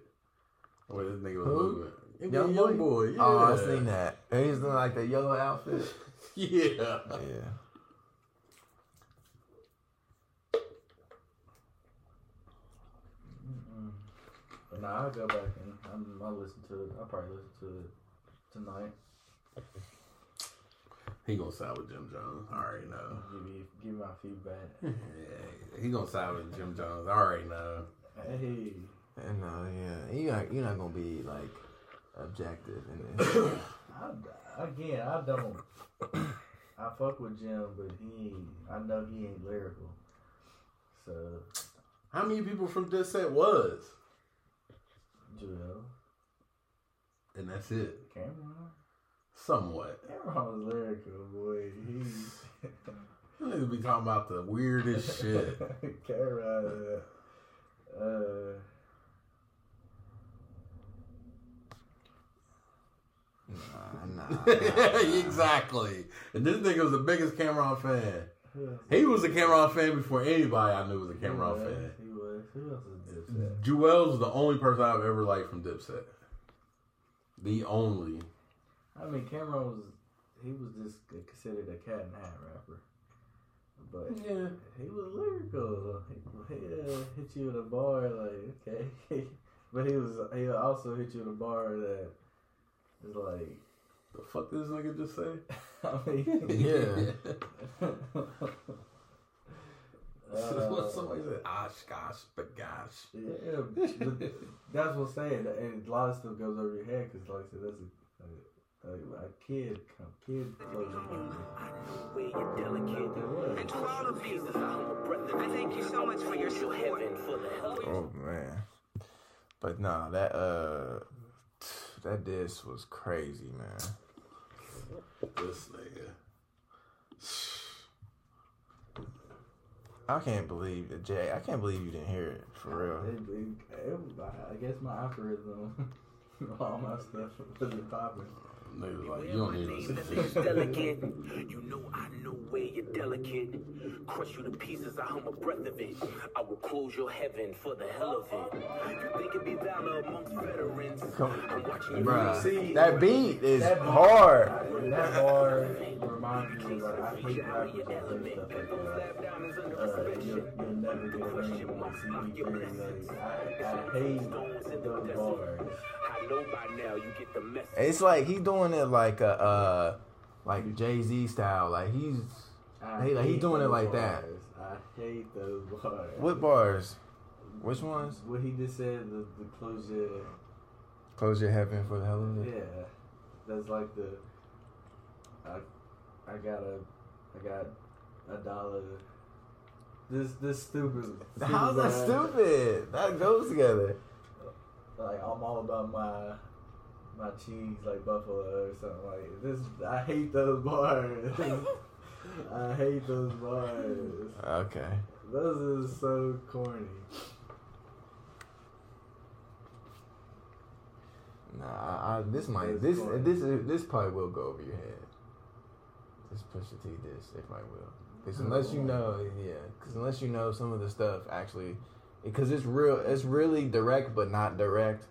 Where this nigga was Who? moving. It Young was boy? young boy. Yeah. Oh, I seen that. And He's doing like that yellow outfit. (laughs) Yeah. Yeah. Nah, I'll go back and I'm, I'll listen to it. I'll probably listen to it tonight. He gonna side with Jim Jones. I already know. Give me give my feedback. Yeah, he gonna side with Jim Jones. I already know. Hey, And uh, yeah, you not you're not gonna be like objective in this. (coughs) I, again, I don't. I fuck with Jim, but he, ain't- I know he ain't lyrical. So, How many people from this set was? Joel, And that's it. Cam'ron, Somewhat. Cam'ron was lyrical, boy. He. (laughs) Niggas be talking about the weirdest shit. (laughs) Cam'ron, uh, Nah, (laughs) nah. nah. exactly. And this nigga was the biggest Cam'ron fan. He was a Cam'ron fan before anybody I knew was a Cam'ron he was, fan. He was. Who else is Dipset? Juelz the only person I've ever liked from Dipset. The only. I mean, Cam'ron was. He was just considered a cat and hat rapper. But Yeah. he was lyrical. He, he uh, hit you with a bar like okay, (laughs) but he was he also hit you with a bar that is like The fuck did this nigga just say? (laughs) I mean Yeah. (laughs) uh, Somebody said, "Osh, gosh, but gosh." yeah, but that's what I'm saying, and a lot of stuff goes over your head because like I said, that's a, a, a, a kid kid closure movie. Where you're delicate. And to all the pieces, I thank you so much for your support. For the hell Oh man. But nah, that uh that diss was crazy, man. This nigga. I can't believe that Jay. I can't believe you didn't hear it for real. It, it, it, I guess my algorithm, (laughs) all my stuff wasn't popping. Nigga like, you don't need to listen This this. delicate. (laughs) You know I know where you're delicate. Crush you to pieces, I hum a breath of it. I will close your heaven for the hell of it. You think it'd be valor amongst veterans? I'm watching you Bruh, See, that beat is that beat- hard. That bar reminds me of like I hate rappers that say stuff like that. Uh, you'll, you'll never get a ring like CP3. Like, I, I hate those bars. I know by now you get the message. It's like he doing it like a uh like Jay Z style. Like he's I He- like, he doing it those like that. I hate those bars. what bars? Which ones? What he just said, the, the closure. Close your heaven for the hell of it. Yeah, that's like the. I, I got a, I got a dollar. This this stupid. How's that stupid? That goes together. Like I'm all about my my cheese like buffalo or something like this. I hate those bars. (laughs) I hate those bars. Okay. Those is so corny. Nah, I, I, this might It's this fun. this this probably will go over your head. Just push Pusha T this it probably will. Because unless you oh. know, yeah, because unless you know some of the stuff actually, because it's real, it's really direct but not direct.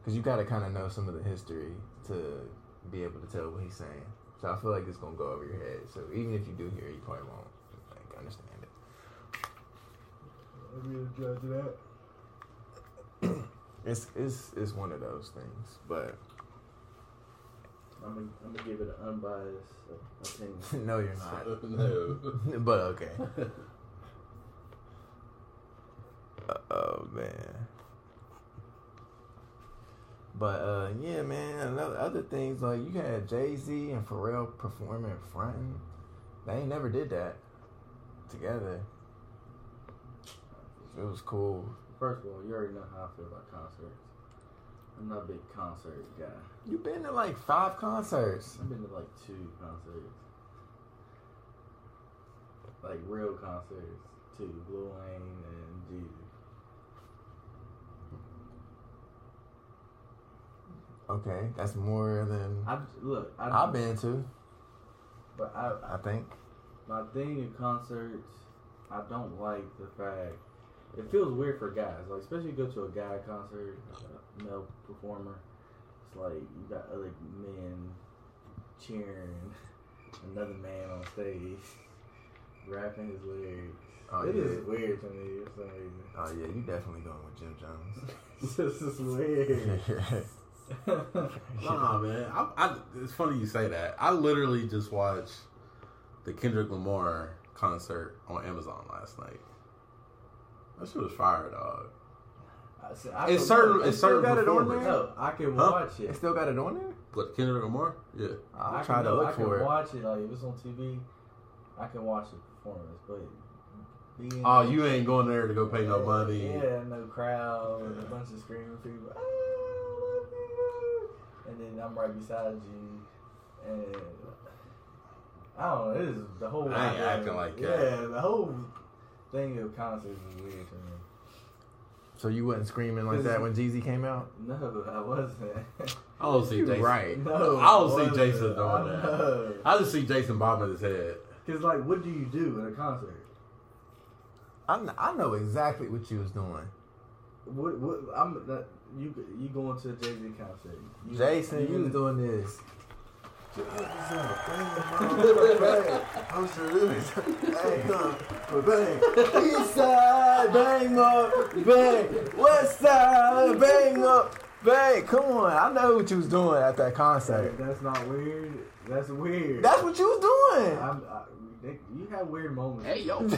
Because you got to kind of know some of the history to be able to tell what he's saying. So I feel like it's gonna go over your head. So even if you do hear it, you probably won't like understand it. I'm gonna judge that. (clears throat) It's it's it's one of those things, but I'm gonna, I'm gonna give it an unbiased (laughs) opinion. no, you're not. (laughs) no. (laughs) but okay. Oh man. But uh, yeah, man. Another other things like you had Jay Z and Pharrell performing fronting. They ain't never did that together. it was cool. First of all, you already know how I feel about concerts. I'm not a big concert guy. You've been to like five concerts. I've been to like two concerts. Like real concerts. Two. Lil Wayne and Jeezy. Okay, that's more than I look. I, I've been to. But I, I think. my thing in concerts, I don't like the fact it feels weird for guys. Like especially go to a guy concert, a male performer. It's like you got other men cheering, (laughs) another man on stage, (laughs) rapping his lyrics. Oh, It is yeah. weird to me some reason. Oh yeah, you definitely going with Jim Jones. (laughs) this is weird. Nah, man. I, I, it's funny you say that. I literally just watched the Kendrick Lamar concert on Amazon last night. That shit was fire, dog. I said, I It's can- certain, it's certain got it on there? No, I can Huh? watch They it. still got it on there. But Kendrick Lamar, yeah. I'll I try can, to look I can for it. watch it. Like if it's on TV, I can watch the performance. But Oh, you ain't going there to go pay no money. Yeah, no crowd, and a bunch of screaming people. "Ah, I love you." And then I'm right beside you, and I don't know. It is the whole. I ain't idea- acting like yeah, that. the whole thing of concerts is weird to me. So you wasn't screaming like that when Jeezy came out? No, I wasn't. I don't see (laughs) You Jason. right. no, I don't see wasn't. Jason doing that. I just see Jason bobbing his head. Cause like, what do you do at a concert? I, I know exactly what you was doing. What? What? I'm that, you. You going to a Jay Z concert? You, Jason, you gonna- was doing this. East side, bang up, bang. West side, bang up, bang. Come on, I know what you was doing at that concert. that's not weird. That's weird. That's what you was doing. I'm, I, they, you have weird moments. Hey, yo. Everybody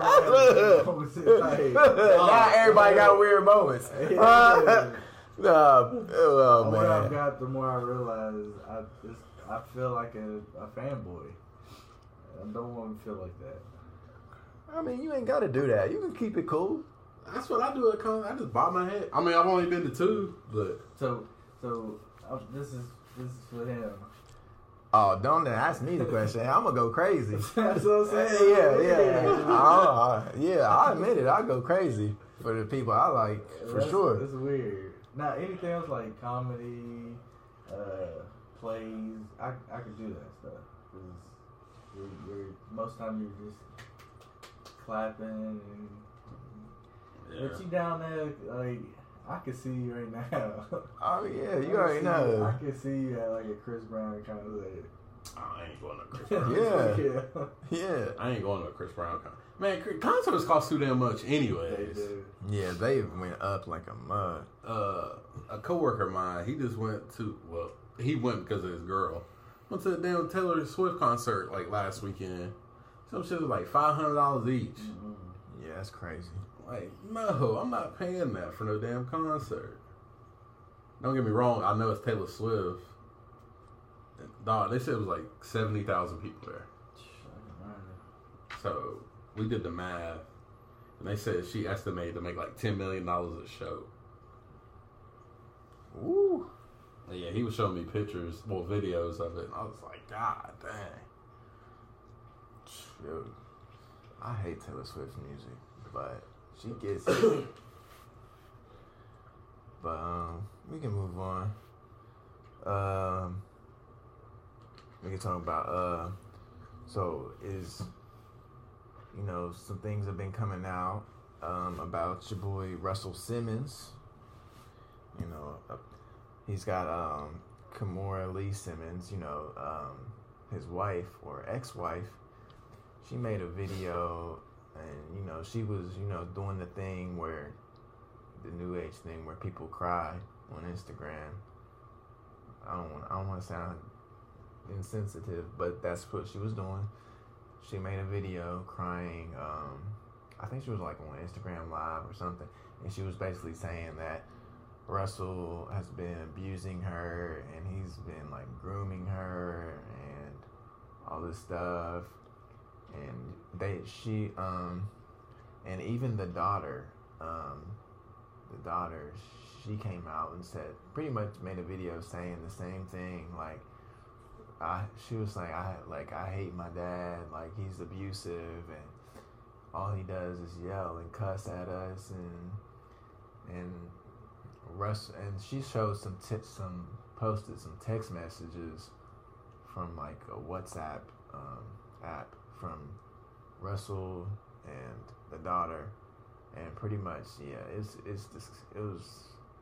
has weird moments in life. Not everybody got weird moments. (laughs) Yeah. (laughs) Uh, oh the more I've got, the more I realize I just, I feel like a, a fanboy. I don't want to feel like that. I mean, you ain't got to do that. You can keep it cool. That's what I do at con. I just bob my head. I mean, I've only been to two, but So, so uh, this is this is for him. Oh, don't ask me the question. I'm gonna go crazy. (laughs) That's what I'm Yeah, saying. yeah, yeah. (laughs) I, I, yeah, I admit it. I go crazy for the people I like, for That's- sure. It's weird. Now, anything else like comedy, uh, plays, I I could do that stuff. Cause you're, you're most time you're just clapping and yeah. but you down there like I can see you right now. (laughs) Oh yeah, you can already see- know. I can see you at like a Chris Brown kind of concert. I ain't going to Chris (laughs) Brown. Yeah. yeah. Yeah, I ain't going to a Chris Brown concert. Man, concerts cost too damn much, They anyways. do. yeah, they went up like a mud. Uh, a coworker of mine, he just went to well, he went because of his girl. Went to the damn Taylor Swift concert like last weekend. Some shit was like five hundred dollars each. Mm-mm. Yeah, that's crazy. Like, no, I'm not paying that for no damn concert. Don't get me wrong, I know it's Taylor Swift. Dog, they said it was like seventy thousand people there. So we did the math, and they said she estimated to make like ten million dollars a show. Ooh, And yeah, he was showing me pictures, well, videos of it, and I was like, God dang. shoot. I hate Taylor Swift's music, but she gets it. (coughs) but um, we can move on. Um, we can talk about uh, so is you know some things have been coming out um about your boy Russell Simmons. You know, uh, he's got um Kimora Lee Simmons. You know, um, his wife or ex-wife. She made a video, and you know she was you know doing the thing where the new age thing where people cry on Instagram. I don't want I don't want to sound insensitive, but that's what she was doing. She made a video crying. Um, I think she was like on Instagram Live or something, and she was basically saying that Russell has been abusing her and he's been like grooming her and all this stuff. And they she um and even the daughter, um, the daughter, she came out and said pretty much made a video saying the same thing. Like, I she was like I like I hate my dad. Like he's abusive and all he does is yell and cuss at us and and Russ and she showed some t- some posted some text messages from like a WhatsApp um, app from Russell and the daughter, and pretty much yeah, it's it's just, it was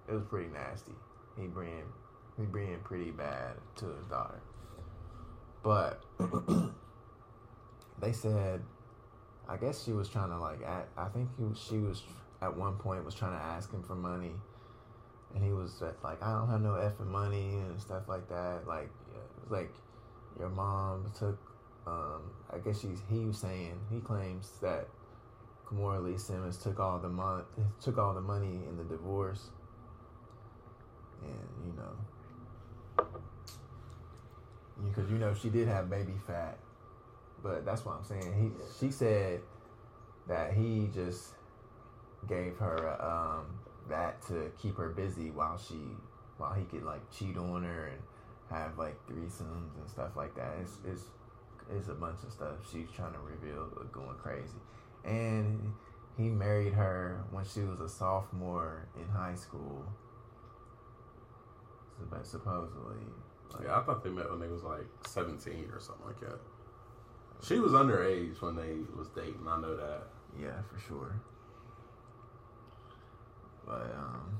it was pretty nasty. He being he being pretty bad to his daughter, but (clears throat) they said, I guess she was trying to like at, I think he she was at one point was trying to ask him for money and he was uh, like, I don't have no effing money and stuff like that. Like, it was like your mom took. Um, I guess she's he was saying he claims that Kimora Lee Simmons took all the mon- took all the money in the divorce, and you know, because you know she did have baby fat, but that's what I'm saying. He she said that he just gave her um, that to keep her busy while she while he could like cheat on her and have like threesomes and stuff like that. It's it's it's a bunch of stuff she's trying to reveal going crazy. And he married her when she was a sophomore in high school. But supposedly. Like, Yeah, I thought they met when they was like seventeen or something like that. She was underage when they was dating. I know that. Yeah, for sure. But um,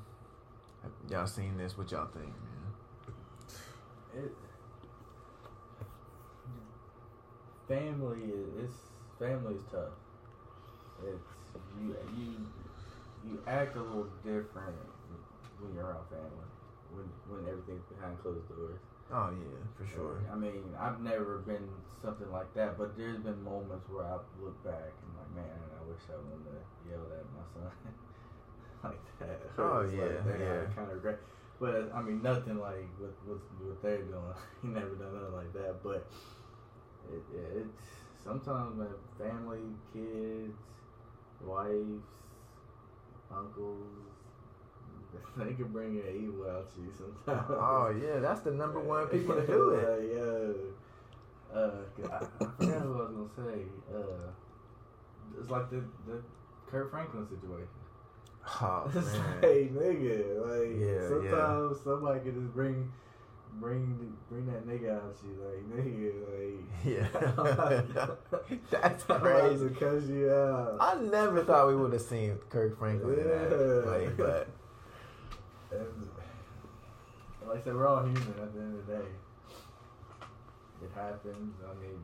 y'all seen this? What y'all think, man? It family is family is tough. It's you you you act a little different when you're around family. When when everything's behind closed doors. Oh yeah, for sure. I mean, I've never been something like that, but there's been moments where I look back and like, man, I wish I wouldn't have yelled at my son (laughs) like that. Oh, It's yeah, like, yeah. kind of regret. But I mean, nothing like what what what they're doing. (laughs) he never done nothing like that. But it, it it's sometimes my family, kids, wives, uncles. (laughs) They can bring an evil out to you sometimes. Oh yeah, that's the number one people to (laughs) do it. Yeah. Uh, I, I forgot what I was gonna say. Uh, it's like the the Kirk Franklin situation. Oh (laughs) man. like nigga, like Yeah, sometimes somebody can just bring bring bring that nigga out to you, like (laughs) nigga, like Yeah. (laughs) That's (laughs) crazy. to cuss you out. I never thought we would have seen Kirk Franklin in that Yeah. but And, like I said, we're all human at the end of the day. It happens. I mean,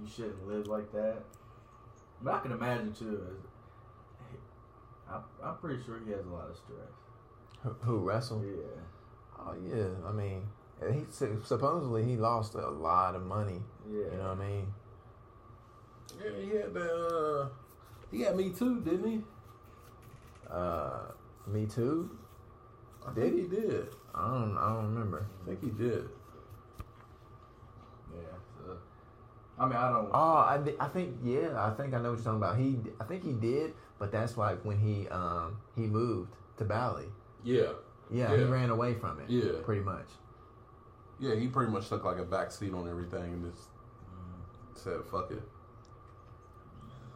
you shouldn't live like that. But I can imagine too. As, I, I'm pretty sure he has a lot of stress. who, who Russell? Yeah. Oh yeah, I mean, he supposedly he lost a lot of money. Yeah. You know what I mean? Yeah, he had the. Uh, he got me too, didn't he? Uh, me too. I Did think he? did. I don't. I don't remember. I think he did. Yeah. So, I mean, I don't. Oh, I, thi- I think yeah. I think I know what you're talking about. He, I think he did, but that's like when he um he moved to Bali. Yeah, Yeah, he ran away from it. Yeah. pretty much. Yeah. He pretty much took like a back seat on everything and just Mm. said, "Fuck it."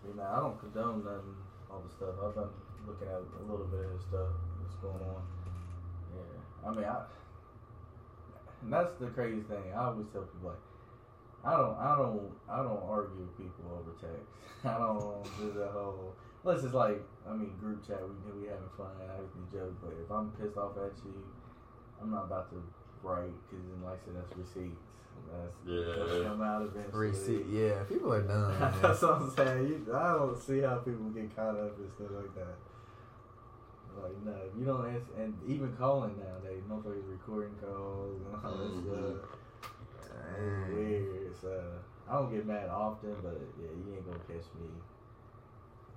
You know, I don't condone nothing, all the stuff. I've been looking at a little bit of stuff that's going on. Yeah, I mean, I, and that's the crazy thing. I always tell people like, I don't, I don't, I don't argue with people over text. (laughs) I don't do the whole. Unless it's like, I mean, group chat. We we having fun. I can joke, but if I'm pissed off at you, I'm not about to write because then, like I said, that's receipts. That's Yeah. that's come out eventually. Receipt. Yeah, people are dumb. (laughs) That's what I'm saying. You, I don't see how people get caught up in stuff like that. Like, no, you don't answer, and even calling nowadays, motherfuckers recording calls and all that Mhm. stuff. It's weird. So, I don't get mad often, but yeah, you ain't gonna catch me.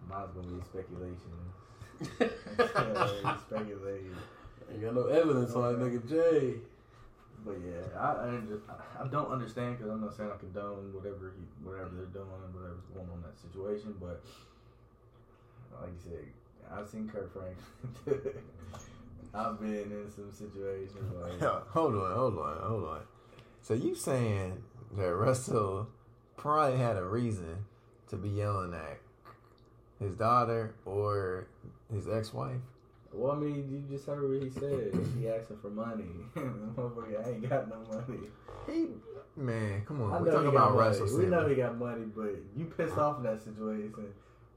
Mine's gonna be speculation. (laughs) (laughs) speculation. Ain't got no evidence on that nigga Jay. But yeah, I I, I don't understand because I'm not saying I condone whatever he, whatever they're doing whatever's going on in that situation, but like you said, I've seen Kirk Franklin. (laughs) I've been in some situations like (laughs) hold on, hold on, hold on. So you saying that Russell probably had a reason to be yelling at his daughter or his ex-wife? Well, I mean, you just heard what he said. He asking for money. (laughs) motherfucker ain't got no money. He man, come on. We're talking about. Russell We know he got money, but you pissed off in that situation.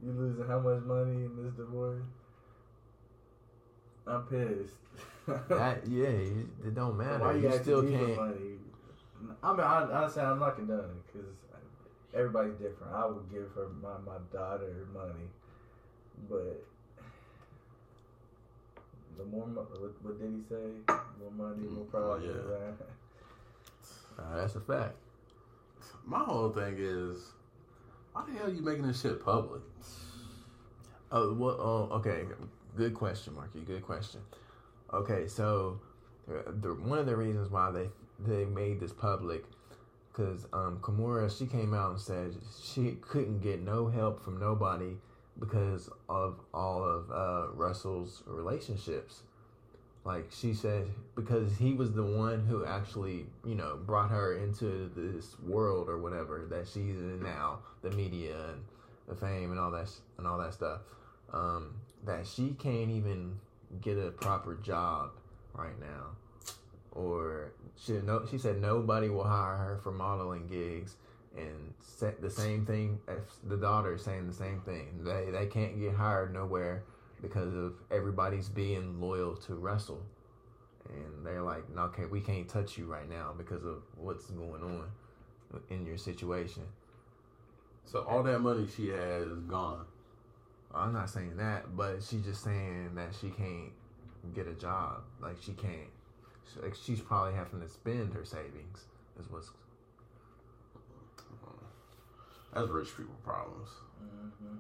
You losing how much money in this divorce? I'm pissed. (laughs) That, yeah, it don't matter. Why you, you still can't. money? I mean, I, honestly, I'm not condoning because everybody's different. I would give her my, my daughter money, but the more mo- what, what did he say? More money, more problems. yeah. Uh, (laughs) that's a fact. My whole thing is, why the hell are you making this shit public? Oh, well, oh, okay. Good question, Marky. Good question. Okay, so uh, the one of the reasons why they they made this public, because um, Kimora she came out and said she couldn't get no help from nobody because of all of uh, Russell's relationships. Like she said, because he was the one who actually, you know, brought her into this world or whatever that she's in now, the media and the fame and all that s- and all that stuff. Um, that she can't even get a proper job right now, or she no, she said nobody will hire her for modeling gigs, and the same thing. The daughter is saying the same thing. They they can't get hired nowhere because of everybody's being loyal to Russell, and they're like, no, okay, we can't touch you right now because of what's going on in your situation. So all that money she has is gone. I'm not saying that, but she's just saying that she can't get a job. Like she can't. Like she's probably having to spend her savings. Is what's. That's rich people problems. Mm-hmm.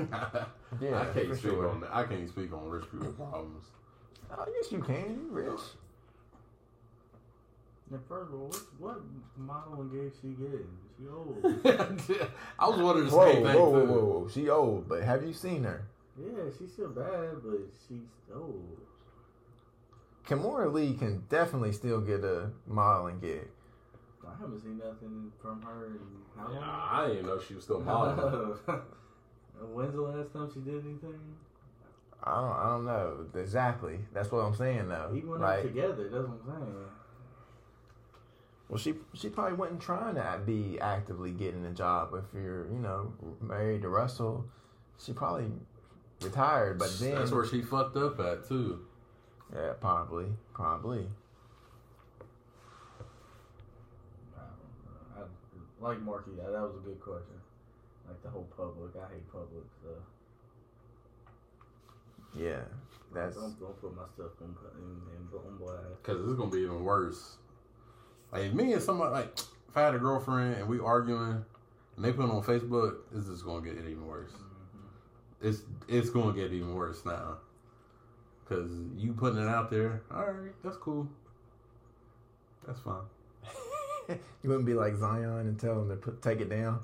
(laughs) Yeah, I can't speak sure. on that. I can't speak on rich people problems. I guess you can. You rich. Now, first of all, what, what modeling gig she getting? She old. (laughs) I was wondering the Whoa, same whoa, thing whoa, too. whoa, whoa! She old, but have you seen her? yeah, she's still bad, but she's old. Kimora Lee can definitely still get a modeling gig. I haven't seen nothing from her in how long? Nah, I didn't know she was still modeling. (laughs) When's the last time she did anything? I don't, I don't know exactly. That's what I'm saying though. Even when like, they're together, that's what I'm saying. Well, she she probably wasn't trying to be actively getting a job. If you're, you know, married to Russell, she probably retired. But then, That's where she fucked up at too. yeah, probably, probably. I don't know. I, like Marky, that, that was a good question. Like the whole public, I hate public stuff. Yeah, that's Don't, don't put my stuff on, in, in, on blast. Cause it's gonna be even worse. Like me and somebody like if I had a girlfriend and we arguing and they put it on Facebook, it's just gonna get even worse. Mm-hmm. It's it's gonna get even worse now. Cause you putting it out there, all right, that's cool. That's fine. (laughs) you wouldn't be like Zion and tell them to put take it down.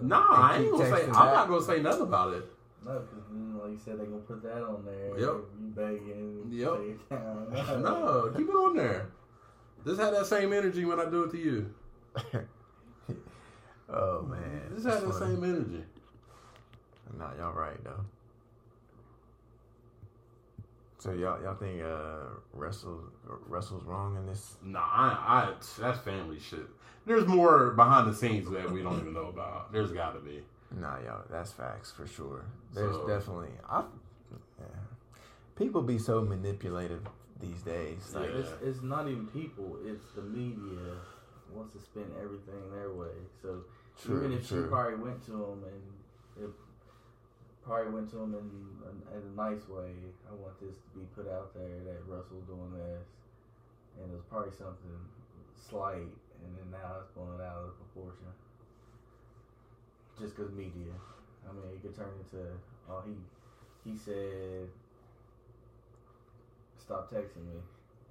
Nah, I ain't gonna say. I'm texting not gonna say nothing about it. No, because like you said, they gonna put that on there. Yep. You begging. Yep. take it down. (laughs) No, keep it on there. Just have that same energy when I do it to you. (laughs) oh man, Just that's have that funny. same energy. Nah, y'all right though. So y'all y'all think uh Russell Russell's wrong in this? Nah, I, I that's family shit. There's more behind the scenes that we don't even know about. There's got to be. Nah, y'all, that's facts for sure. There's So- definitely I. Yeah. People be so manipulative these days. Like, Yeah. It's, it's not even people. It's the media wants to spin everything their way. So True, even if true. she probably went to him and it probably went to him in, in, in a nice way, I want this to be put out there that Russell's doing this, and it was probably something slight, and then now it's blown out of proportion. Just because media, I mean, it could turn into oh he he said stop texting me.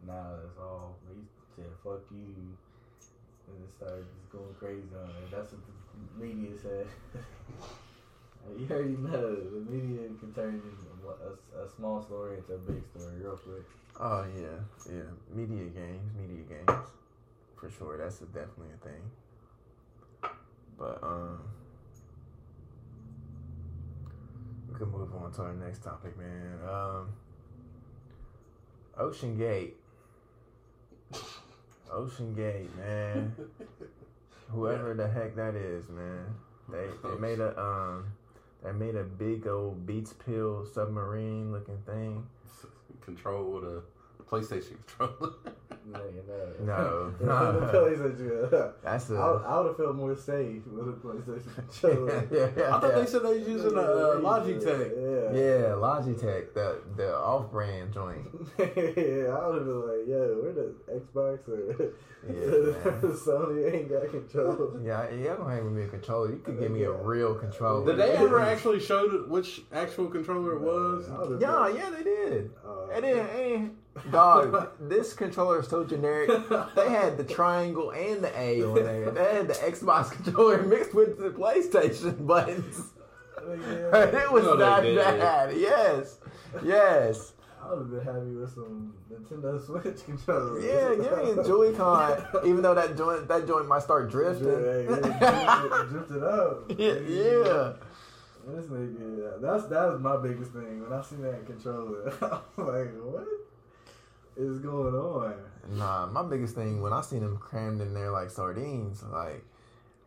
Now it's all he said fuck you. And it started just going crazy on it. That's what the media said. (laughs) You already know the media can turn a, a small story into a big story real quick. Oh yeah, yeah. Media games, media games, for sure. That's a, definitely a thing. But um, we can move on to our next topic, man. Um, Ocean Gate. (laughs) Ocean Gate, man. (laughs) Whoever the heck that is, man. They they made a um they made a big old Beats Pill submarine looking thing. Control with a PlayStation controller. (laughs) No, you No, no. (laughs) (laughs) PlayStation. That's a I, I would have felt more safe with a PlayStation (laughs) controller. yeah, yeah, I thought yeah. they said they was using a uh, Logitech. Yeah. Yeah, Logitech, the the off-brand joint. yeah, I would have been like, yo, where the Xbox or Yeah, man. Sony ain't got control. Yeah, yeah, don't have me a controller. You could give me a real controller. Did they ever actually show the- which actual controller it was? Yeah, yeah, they did. Uh, And then, and, dog, (laughs) this controller is so generic. They had the triangle and the A on there. They had the Xbox (laughs) controller mixed with the PlayStation (laughs) buttons. Oh, yeah, it was No, that didn't. bad. Yes, yes. I would have been happy with some Nintendo Switch controllers. Yeah, give me a Joy-Con, even though that joint that joint might start drifting. Hey, drifted, drifted up. yeah, yeah. This nigga, that's that was my biggest thing when I seen that controller. I'm like, what is going on? Nah, my biggest thing when I seen them crammed in there like sardines, like,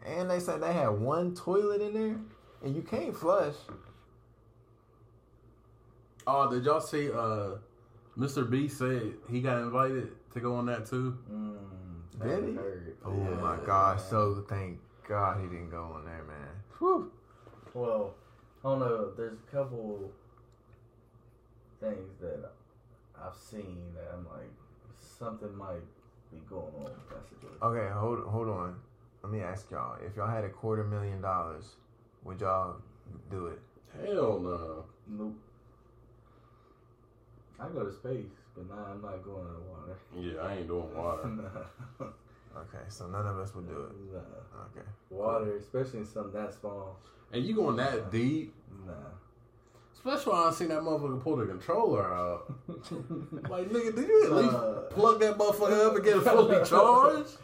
and they said they had one toilet in there, and you can't flush. Oh, did y'all see? Uh, Mr. B said he got invited to go on that too. Mm, Did he? hurt. Oh Yeah. my gosh! So thank God he didn't go on there, man. Whew. Well, I don't know. There's a couple things that I've seen that I'm like, something might be going on with that situation. Okay, hold hold on. Let me ask y'all: If y'all had a quarter million dollars, would y'all do it? Hell no. Nope. I go to space, but nah, I'm not going to the water. Yeah, I ain't doing water. (laughs) nah. Okay, so none of us would do it. Nah. Okay. Water, especially in something that small. And you going that deep? Nah. Especially when I seen that motherfucker pull the controller out. (laughs) Like, nigga, did you at least Uh, plug that motherfucker up and get it fully (laughs) charged?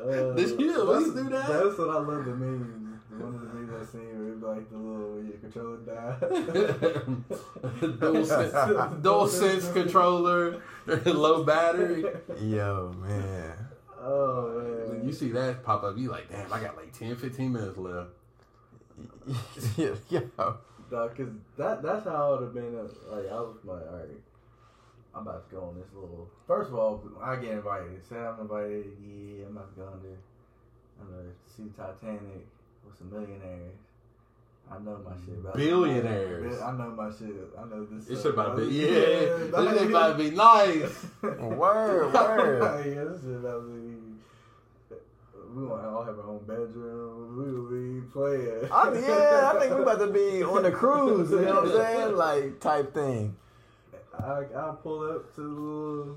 Uh, Did you at least do that? That's what I love the memes. One of the memes I seen where it be like the little when your controller died. (laughs) dual sense, dual sense controller, low battery. Yo, man. oh When man. you see that pop up, you like, damn, I got like 10, 15 minutes left. yeah, yeah. Cause that that's how I would have been. uh, Like I was like, all right, I'm about to go on this little. First of all, I get invited. Say I'm invited. Yeah, I'm about to go on there. I'm gonna see Titanic with some millionaires. I know my shit about Billionaires. I know my shit. I know this. It stuff. should about to be, Yeah, yeah, (laughs) dog. this shit about to be nice. (laughs) Word, word. (laughs) yeah, this shit about to be. We want to all have our own bedroom. We will be playing. I, yeah, I think we about to be on the cruise. You know what I'm saying? Like type thing. I I'll pull up to the little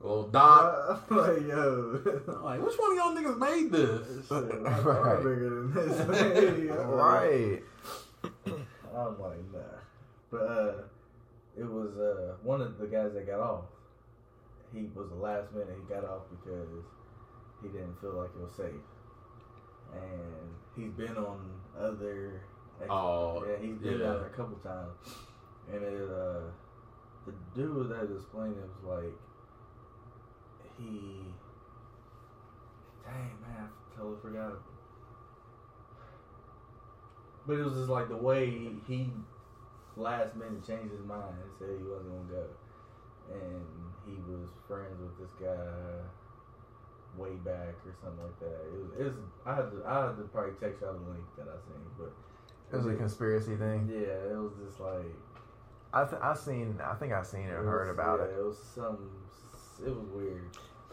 Well, Doc, I'm like, yo. I'm like, which one of y'all niggas made this? Shit, my car Right. (laughs) bigger than this. (laughs) I'm like- Right. I'm like, nah. But uh, it was uh, one of the guys that got off. He was the last minute he got off because he didn't feel like it was safe. And he's been on other. Oh, yeah, he's been yeah. there a couple times. And it, uh, the dude that was explaining it was like, he. Dang, man, I totally forgot. But it was just like the way he, he last minute changed his mind and said he wasn't gonna go, and he was friends with this guy way back or something like that. It was, it was I had to I had to probably text y'all the link that I seen, but It was a conspiracy thing. yeah, it was just like I th- I seen. I think I seen it or heard about yeah, it. It was some. It was weird.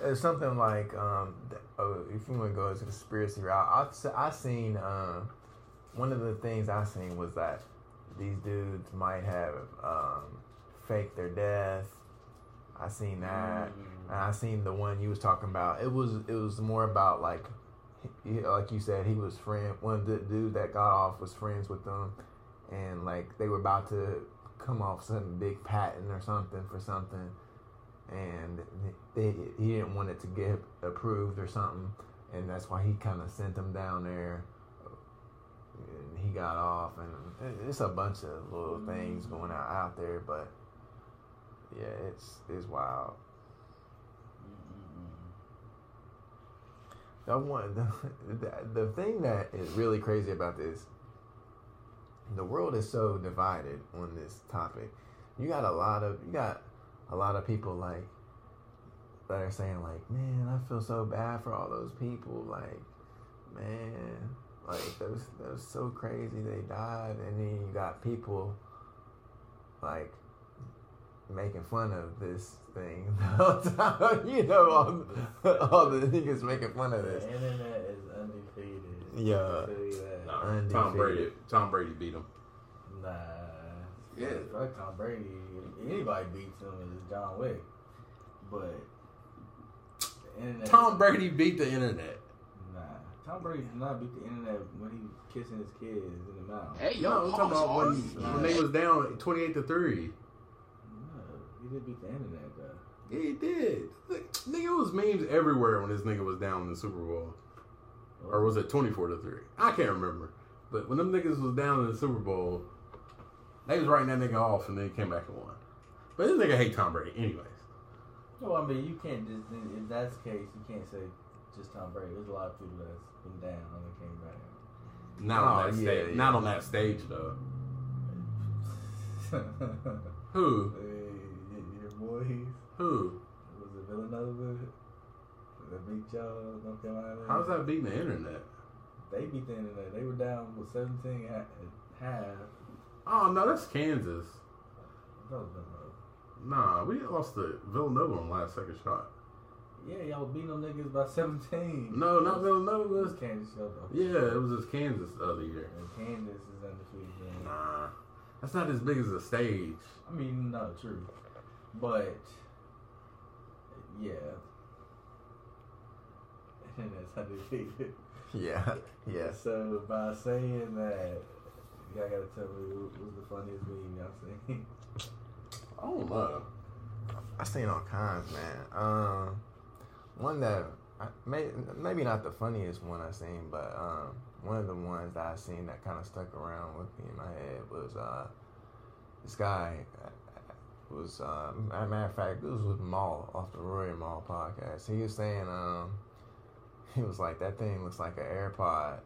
It's something like um. Oh, if you want to go to conspiracy route, I I seen um. One of the things I seen was that these dudes might have um faked their death. I seen that. Mm. And I seen the one you was talking about. It was it was more about like, he, like you said, he was friend. One of the dude that got off was friends with them, and like they were about to come off some big patent or something for something, and they, he didn't want it to get approved or something, and that's why he kind of sent them down there. And he got off, and it's a bunch of little things mm. going out out there, but yeah, it's it's wild. One, the, the, the thing that is really crazy about this, the world is so divided on this topic. You got a lot of you got a lot of people like that are saying like, man, I feel so bad for all those people. Like, man, like that was that was so crazy they died, and then you got people like making fun of this thing (laughs) the whole time. you know, all, all the niggas making fun of this. The this. internet is undefeated. Yeah. I'll tell you that. Nah, Undefeated. Tom Brady. Tom Brady beat him. Nah. Yeah. Fuck Tom Brady. Anybody beats him is John Wick. But the internet. Tom Brady beat the internet. Nah. Tom Brady did not beat the internet when he was kissing his kids in the mouth. Hey, yo, I'm talking about when, when they was down 28 to 3. He did beat the internet though. Yeah, he did. Like, Nigga, it was memes everywhere when this nigga was down in the Super Bowl. Or was it 24 to 3? I can't remember. But when them niggas was down in the Super Bowl, they was writing that nigga off and then he came back and won. But this nigga hate Tom Brady anyways. No, I mean you can't just if that's the case, you can't say just Tom Brady. There's a lot of people that's been down and they came back. Not Oh, on that yeah, stage. yeah. Not on that stage though. (laughs) Who? Boys. Who? Was it Villanova? They beat y'all North Carolina. How's that beating the internet? They beat the internet. They were down with 17 at half. Oh no, that's Kansas. That was Villanova. Nah, we lost to Villanova on last second shot. Yeah, y'all beat them niggas by 17. No, not It Villanova. was Kansas. Yeah, it was just Kansas the other year. And Kansas is undefeated. man. Nah, that's not as big as a stage. I mean, no, true. But, yeah. (laughs) And that's undefeated. Yeah, (laughs) yes. So, by saying that, y'all gotta tell me what was the funniest meme y'all seen. I don't know. I seen all kinds, man. Um, one that I, may, maybe not the funniest one I seen, but um, one of the ones that I seen that kind of stuck around with me in my head was uh, this guy was uh, as a matter of fact, it was with Mal off the Rory Mal podcast. He was saying um, (laughs) he was like that thing looks like an AirPod,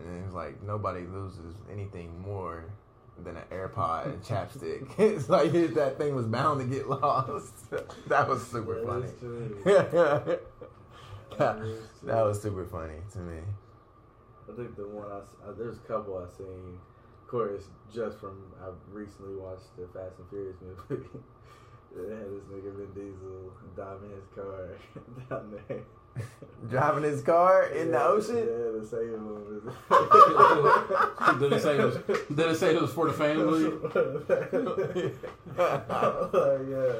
and he was like nobody loses anything more than an AirPod and chapstick. (laughs) (laughs) it's like that thing was bound to get lost. that was super That funny. that, That that was super funny to me. I think the one I, s- uh, there's a couple I seen. Of course, just from I recently watched the Fast and Furious movie. (laughs) they had this nigga Vin Diesel diving his car (laughs) down there. Driving his car in the ocean. Yeah, the same him. (laughs) Did it say it was? Did it say it was for the family? oh, yeah,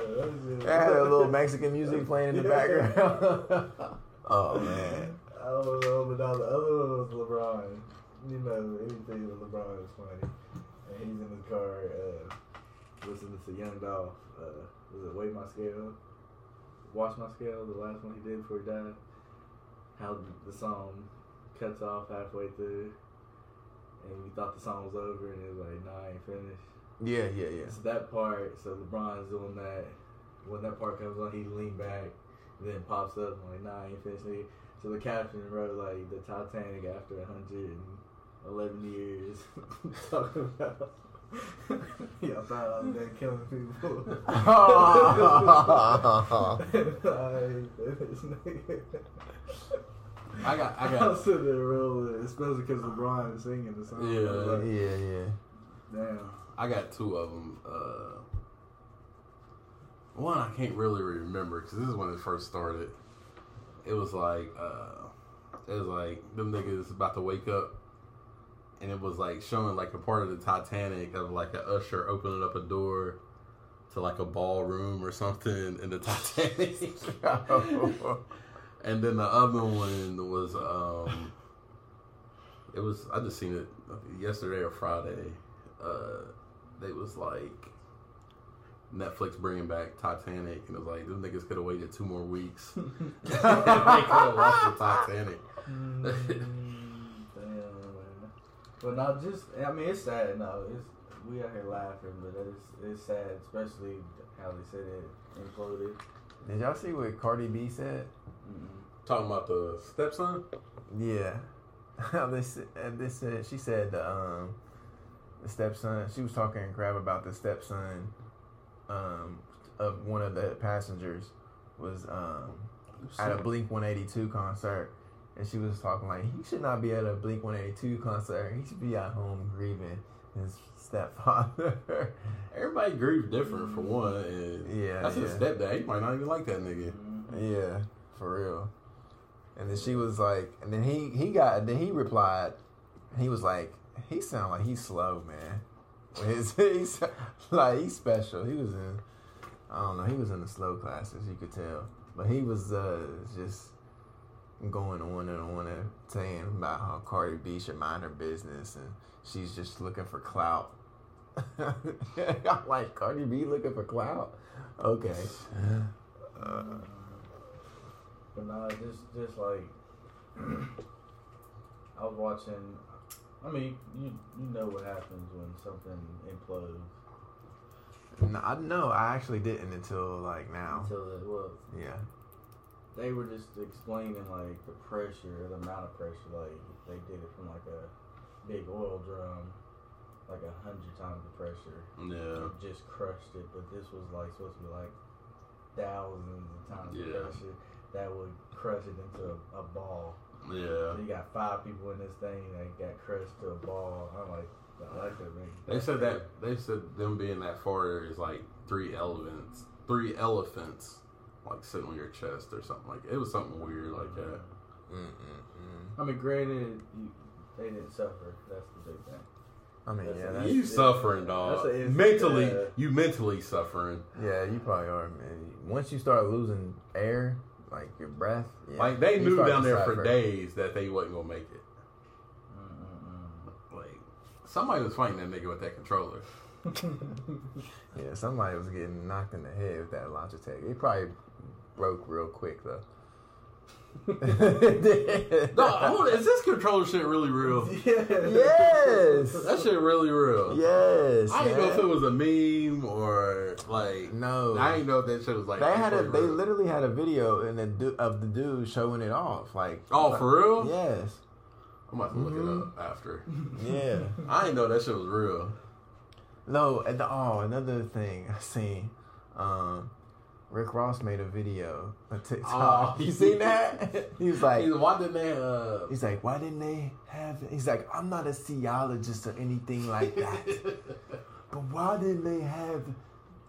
that I had a little Mexican music playing in the Yeah. background. oh man. I don't know, but now the other one was LeBron. You know, anything with LeBron is funny. And he's in his car, uh, listening to Young Dolph. Uh, was it Weigh My Scale? Watch My Scale, the last one he did before he died. How the song cuts off halfway through. And you thought the song was over, and it was like, nah, I ain't finished. Yeah, yeah, yeah. So that part. So LeBron's doing that. When that part comes on, he lean back, then pops up. I'm like, nah, I ain't finished. So the caption wrote like the Titanic after 111 years, (laughs) talking about. Y'all thought I was there killing people. I (laughs) nigga. I got, I got. (laughs) was sitting there rolling, especially because LeBron is singing the song. Yeah. Like, yeah, yeah. Damn. I got two of them. Uh, one I can't really remember because this is when it first started. It was like, uh, it was like them niggas about to wake up, and it was like showing like a part of the Titanic of like an usher opening up a door to like a ballroom or something in the (laughs) Titanic. and then the other one was, um, it was I just seen it yesterday or Friday. uh, they was like Netflix bringing back Titanic, and it was like them niggas could have waited two more weeks. (laughs) they could have watched the Titanic. Damn, man. But not just. I mean, it's sad. No, it's we out here laughing, but it's it's sad, especially how they said it imploded. Did y'all see what Cardi B said? Mm-mm. Talking about the stepson. Yeah. How (laughs) they said, they said she said the um the stepson. She was talking crap about the stepson um of one of the passengers was um at a Blink One Eighty Two concert, and she was talking like he should not be at a Blink One Eighty Two concert. He should be at home grieving his stepfather. (laughs) Everybody grieves different for one, and Yeah, that's his stepdad. He might not even like that nigga. Yeah, for real. And then she was like, and then he he got then he replied, he was like, he sound like he's slow, man. His, (laughs) he's like he's special. He was in, I don't know, he was in the slow classes. You could tell, but he was uh just going on and on and saying about how Cardi B should mind her business and she's just looking for clout. (laughs) I'm like Cardi B looking for clout. Okay. Uh, But no, just just like (clears throat) I was watching. I mean, you you know what happens when something implodes. No, I no, I actually didn't until like now. Until it well, Yeah. They were just explaining like the pressure, the amount of pressure. Like they did it from like a big oil drum, like a hundred times the pressure. Yeah. It just crushed it. But this was like supposed to be like thousands of times the pressure that would crush it into a, a ball. Yeah. So you got five people in this thing that got crushed to a ball. I'm like, I like that man. They said that they said them being that far is like three elephants, three elephants, like sitting on your chest or something like it was something weird like mm-hmm. that. Mm-mm-mm. I mean, granted, you, they didn't suffer. That's the big thing. I mean, That's yeah, that's, You yeah. suffering, dog. That's a- mentally, yeah. you mentally suffering. yeah, you probably are, man. Once you start losing air, like your breath, yeah, Like they knew down to there for days that they wasn't gonna make it. Like somebody was fighting that nigga with that controller. (laughs) Yeah, somebody was getting knocked in the head with that Logitech. It probably broke real quick though. (laughs) No, hold on, is this controller shit really real? (laughs) yeah. yes, That shit really real. yes. I didn't know if it was a meme or like. No, I didn't know if that shit was like. They had a. actually They literally had a video in the du- of the dude showing it off. Like, Oh, for real? Yes. I'm about to look Mhm. it up after. Yeah. (laughs) I didn't know that shit was real. no. And the, oh, another thing I seen. Um, Rick Ross made a video on TikTok. Oh. (laughs) you seen that? (laughs) he was like, He's- Why didn't they? Uh, he's like, why didn't they have? He's like, I'm not a geologist or anything like that. (laughs) but why didn't they have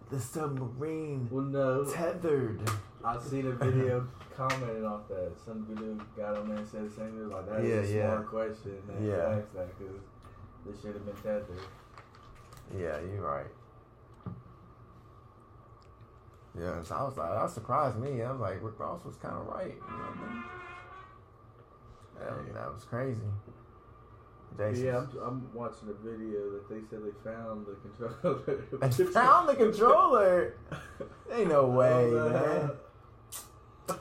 the submarine Well, no. tethered? I seen a video commenting off that. Some dude got on there and said the same thing. Like, that is Yeah, a yeah. smart question. Yeah. asked that because this should have been tethered. Yeah, you're right. Yeah, so I was like, that surprised me. I was like, Rick Ross was kind of right. You know what I mean? That, that was crazy. But Jason. yeah, I'm, I'm watching a video that they said they found the controller. (laughs) I found the controller. Ain't no way, Oh, man. (laughs)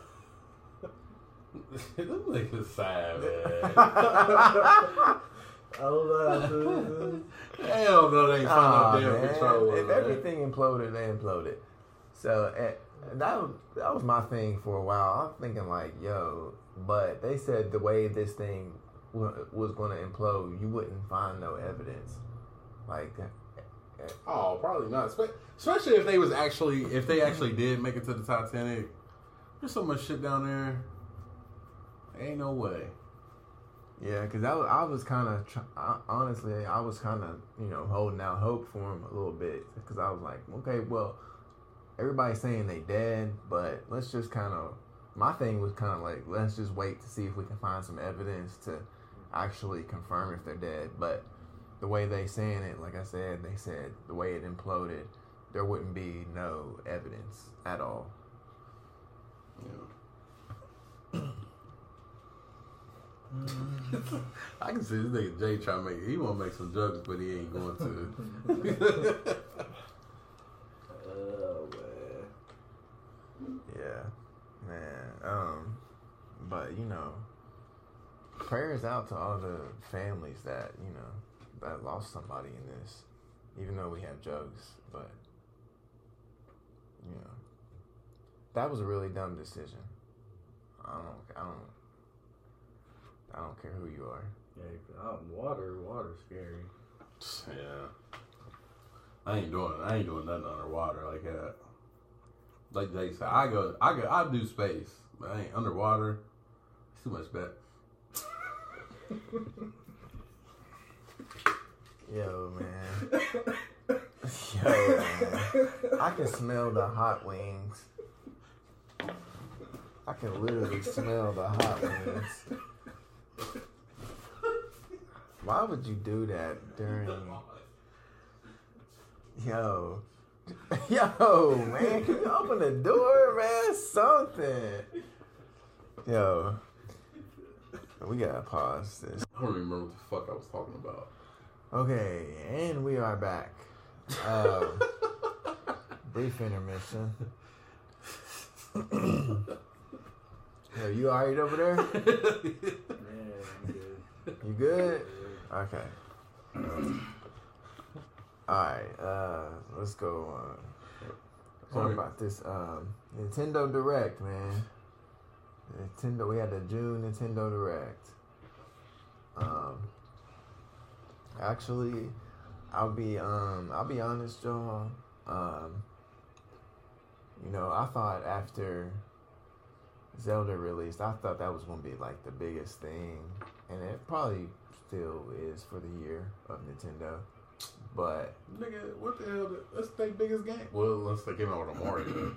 this nigga's sad, man. (laughs) I don't know. Hell no, they ain't Aw, found no damn man. controller. If man. everything imploded, they imploded. So eh, that was, that was my thing for a while. I'm thinking like, yo, but they said the way this thing wa- was going to implode, you wouldn't find no evidence. Like, eh, Oh, probably not. Especially if they was actually, if they actually did make it to the Titanic. There's so much shit down there. Ain't no way. yeah, because I, was- I was kind of honestly, I was kind of you know holding out hope for him a little bit because I was like, okay, well, everybody's saying they dead, but let's just kind of. My thing was kind of like, let's just wait to see if we can find some evidence to actually confirm if they're dead. But the way they saying it, like I said, they said the way it imploded, there wouldn't be no evidence at all. Yeah. (laughs) I can see this nigga Jay trying to make. He want to make some jokes, but he ain't going to. (laughs) (laughs) Oh man. Yeah, man. Um, but you know, prayers out to all the families that you know that lost somebody in this. Even though we have jokes, but you know, that was a really dumb decision. I don't, I don't, I don't care who you are. Yeah, 'cause out in water, water's scary. yeah. I ain't doing. I ain't doing nothing underwater like that. Like Jay said, I go. I go. I do space, but I ain't underwater. It's too much bet. (laughs) Yo, man. (laughs) Yo, man. I can smell the hot wings. I can literally smell the hot wings. Why would you do that during? Yo, (laughs) yo, man, can you open the door, man? Something. Yo, we gotta pause this. I don't remember what the fuck I was talking about. Okay, and we are back. Uh, (laughs) brief intermission. (clears throat) Yo, you alright over there? (laughs) Yeah, I'm good. You good? Okay. Alright, uh, let's go. Uh, talk about this um, Nintendo Direct, man. Nintendo, we had the June Nintendo Direct. Um, actually, I'll be um, I'll be honest, Joel. Um, you know, I thought after Zelda released, I thought that was gonna be like the biggest thing, and it probably still is for the year of Nintendo. But Nigga, what the hell? That's their biggest game. Well, unless they came out with a Mario.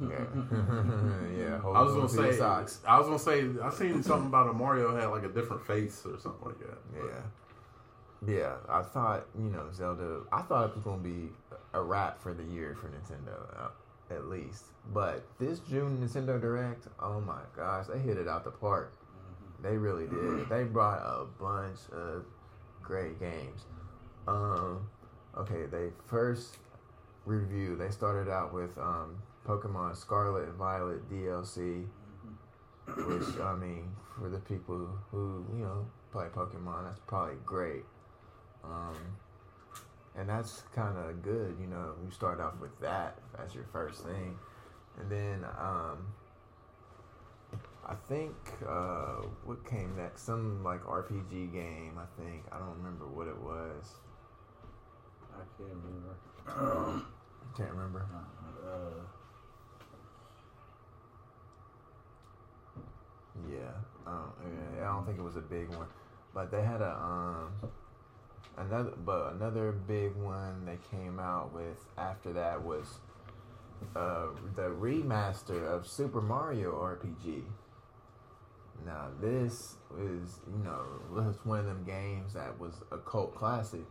yeah, (laughs) yeah. I was gonna say. socks. I was gonna say. I seen something about a Mario had like a different face or something like that. Yeah. Yeah, I thought, you know, Zelda, I thought it was going to be a wrap for the year for Nintendo, uh, at least. But this June Nintendo Direct, oh my gosh, they hit it out the park. They really did. They brought a bunch of great games. Um, okay, they first review, they started out with um, Pokemon Scarlet and Violet DLC, which, I mean, for the people who, you know, play Pokemon, that's probably great. Um, and that's kind of good, you know. You start off with that as your first thing, and then um, I think uh, what came next? Some like RPG game. I think I don't remember what it was. I can't remember. I Can't remember. Uh, Yeah, um, yeah, I don't think it was a big one, but they had a um another, but another big one they came out with after that was uh the remaster of Super Mario RPG. Now this is you know was one of them games that was a cult classic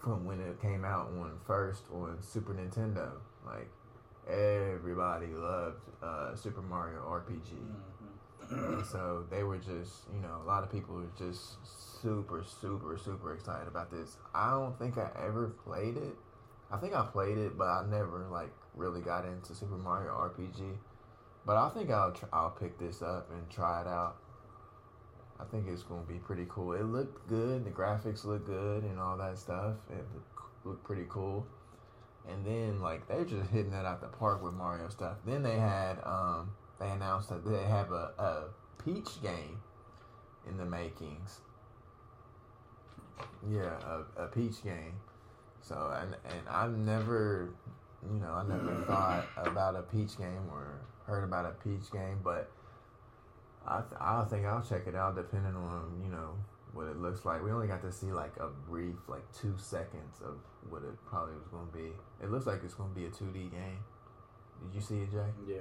from when it came out on first on Super Nintendo. Like everybody loved uh, Super Mario RPG. And so they were just, you know, a lot of people were just super, super, super excited about this. I don't think I ever played it. I think I played it, but I never like really got into Super Mario RPG. But I think I'll tr- I'll pick this up and try it out. I think it's going to be pretty cool. It looked good. The graphics look good and all that stuff. It looked, pretty cool. And then like they're just hitting that out the park with Mario stuff. Then they had um they announced that they have a, a Peach game in the makings. Yeah, a, a Peach game. So and and I've never, you know, I never thought about a Peach game or heard about a Peach game, but I th- I think I'll check it out depending on you know what it looks like. We only got to see like a brief like two seconds of what it probably was going to be. It looks like it's going to be a two D game. Did you see it, Jay? yeah.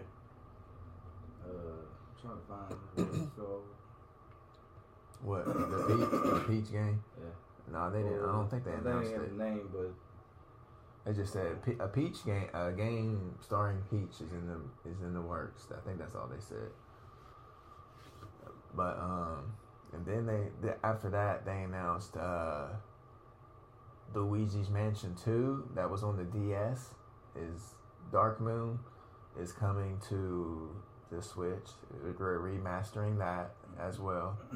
Uh, I'm trying to find what it's called. What the Peach, the Peach game? Yeah. No, they didn't. I don't think they announced didn't it. the name, but They just said a Peach game, a game starring Peach is in the is in the works. I think that's all they said. But um, and then they the, after that they announced uh, Luigi's Mansion Two that was on the DS is Dark Moon is coming to the Switch. We're remastering that as well, (clears throat)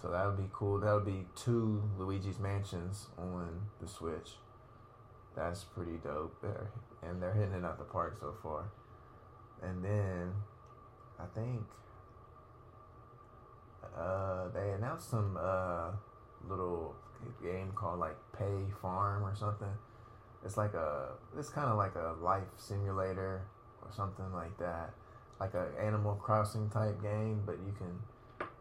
so that would be cool. That would be two Luigi's Mansions on the Switch. That's pretty dope. There, and they're hitting it out the park so far. And then I think uh, they announced some uh, little game called like Fae Farm or something. It's like a it's kind of like a life simulator or something like that, like a Animal Crossing type game, but you can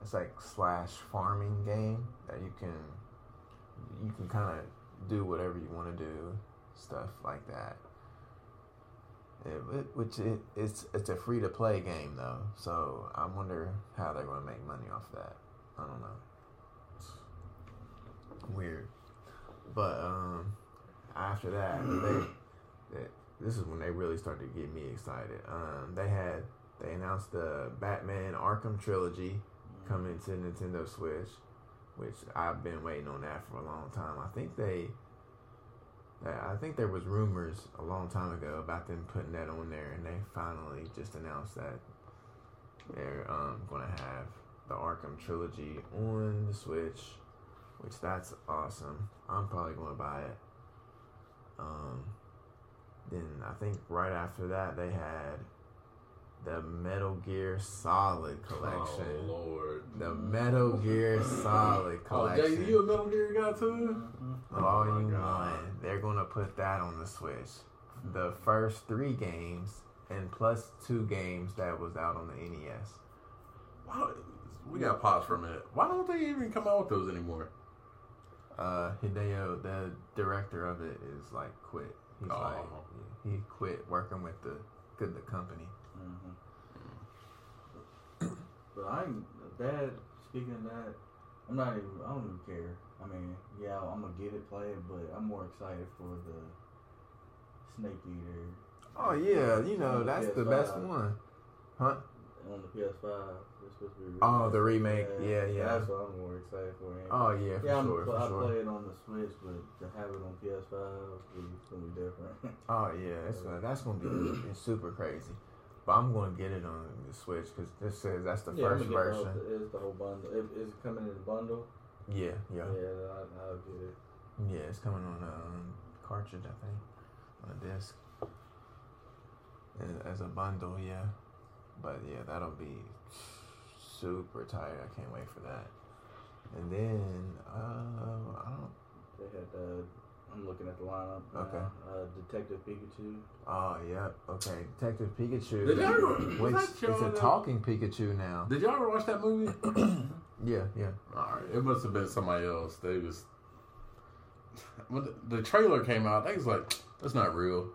it's like slash farming game that you can you can kind of do whatever you want to do, stuff like that. It, which it, it's it's a free to play game though, so I wonder how they're gonna make money off that. I don't know. Weird, but um, after that, they this is when they really started to get me excited. Um, they had they announced the Batman Arkham trilogy coming to Nintendo Switch, which I've been waiting on that for a long time. I think they I think there was rumors a long time ago about them putting that on there, and they finally just announced that they're um, going to have the Arkham trilogy on the Switch, which that's awesome. I'm probably going to buy it. Um, then I think right after that they had the Metal Gear Solid collection. Oh Lord. The Metal Gear Solid collection. Oh. Jay, you a Metal Gear guy too? Volume Oh one. They're gonna put that on the Switch. The first three games and plus two games that was out on the NES. Why, we got to pause for a minute. Why don't they even come out with those anymore? Uh, Hideo, the director of it, is like quit. He's Oh. like he quit working with the good the company. Hmm But I that. Speaking of that, I'm not even. I don't even care. I mean, yeah, I'm gonna get it, play it, but I'm more excited for the Snake Eater Oh yeah, you know that's the best one, huh? on the PS5. It's supposed to be. Oh, the remake. Yeah, yeah. That's what I'm more excited for. it? Oh yeah, for yeah, sure, I sure. play it on the Switch, but to have it on PS5 is gonna be different. Oh yeah, it's gonna, that's gonna be (clears throat) super crazy. But I'm gonna get it on the Switch because this says that's the yeah, first the version. whole- It's the whole bundle. It, is coming in a bundle? Yeah, yeah, Yeah, I, I'll get it. yeah. It's coming on a um, cartridge, I think, on a disc, as a bundle. Yeah, but yeah, that'll be super tired. I can't wait for that. And then uh, I don't. They had. Uh, I'm looking at the lineup. Okay. Uh, Detective Pikachu. Oh yeah, okay. Detective Pikachu, Did y'all ever- which that it's a talking Pikachu now. Did y'all ever watch that movie? (clears throat) Yeah, yeah. All right, it must have been somebody else. They was when the, the trailer came out. They was like, "That's not real."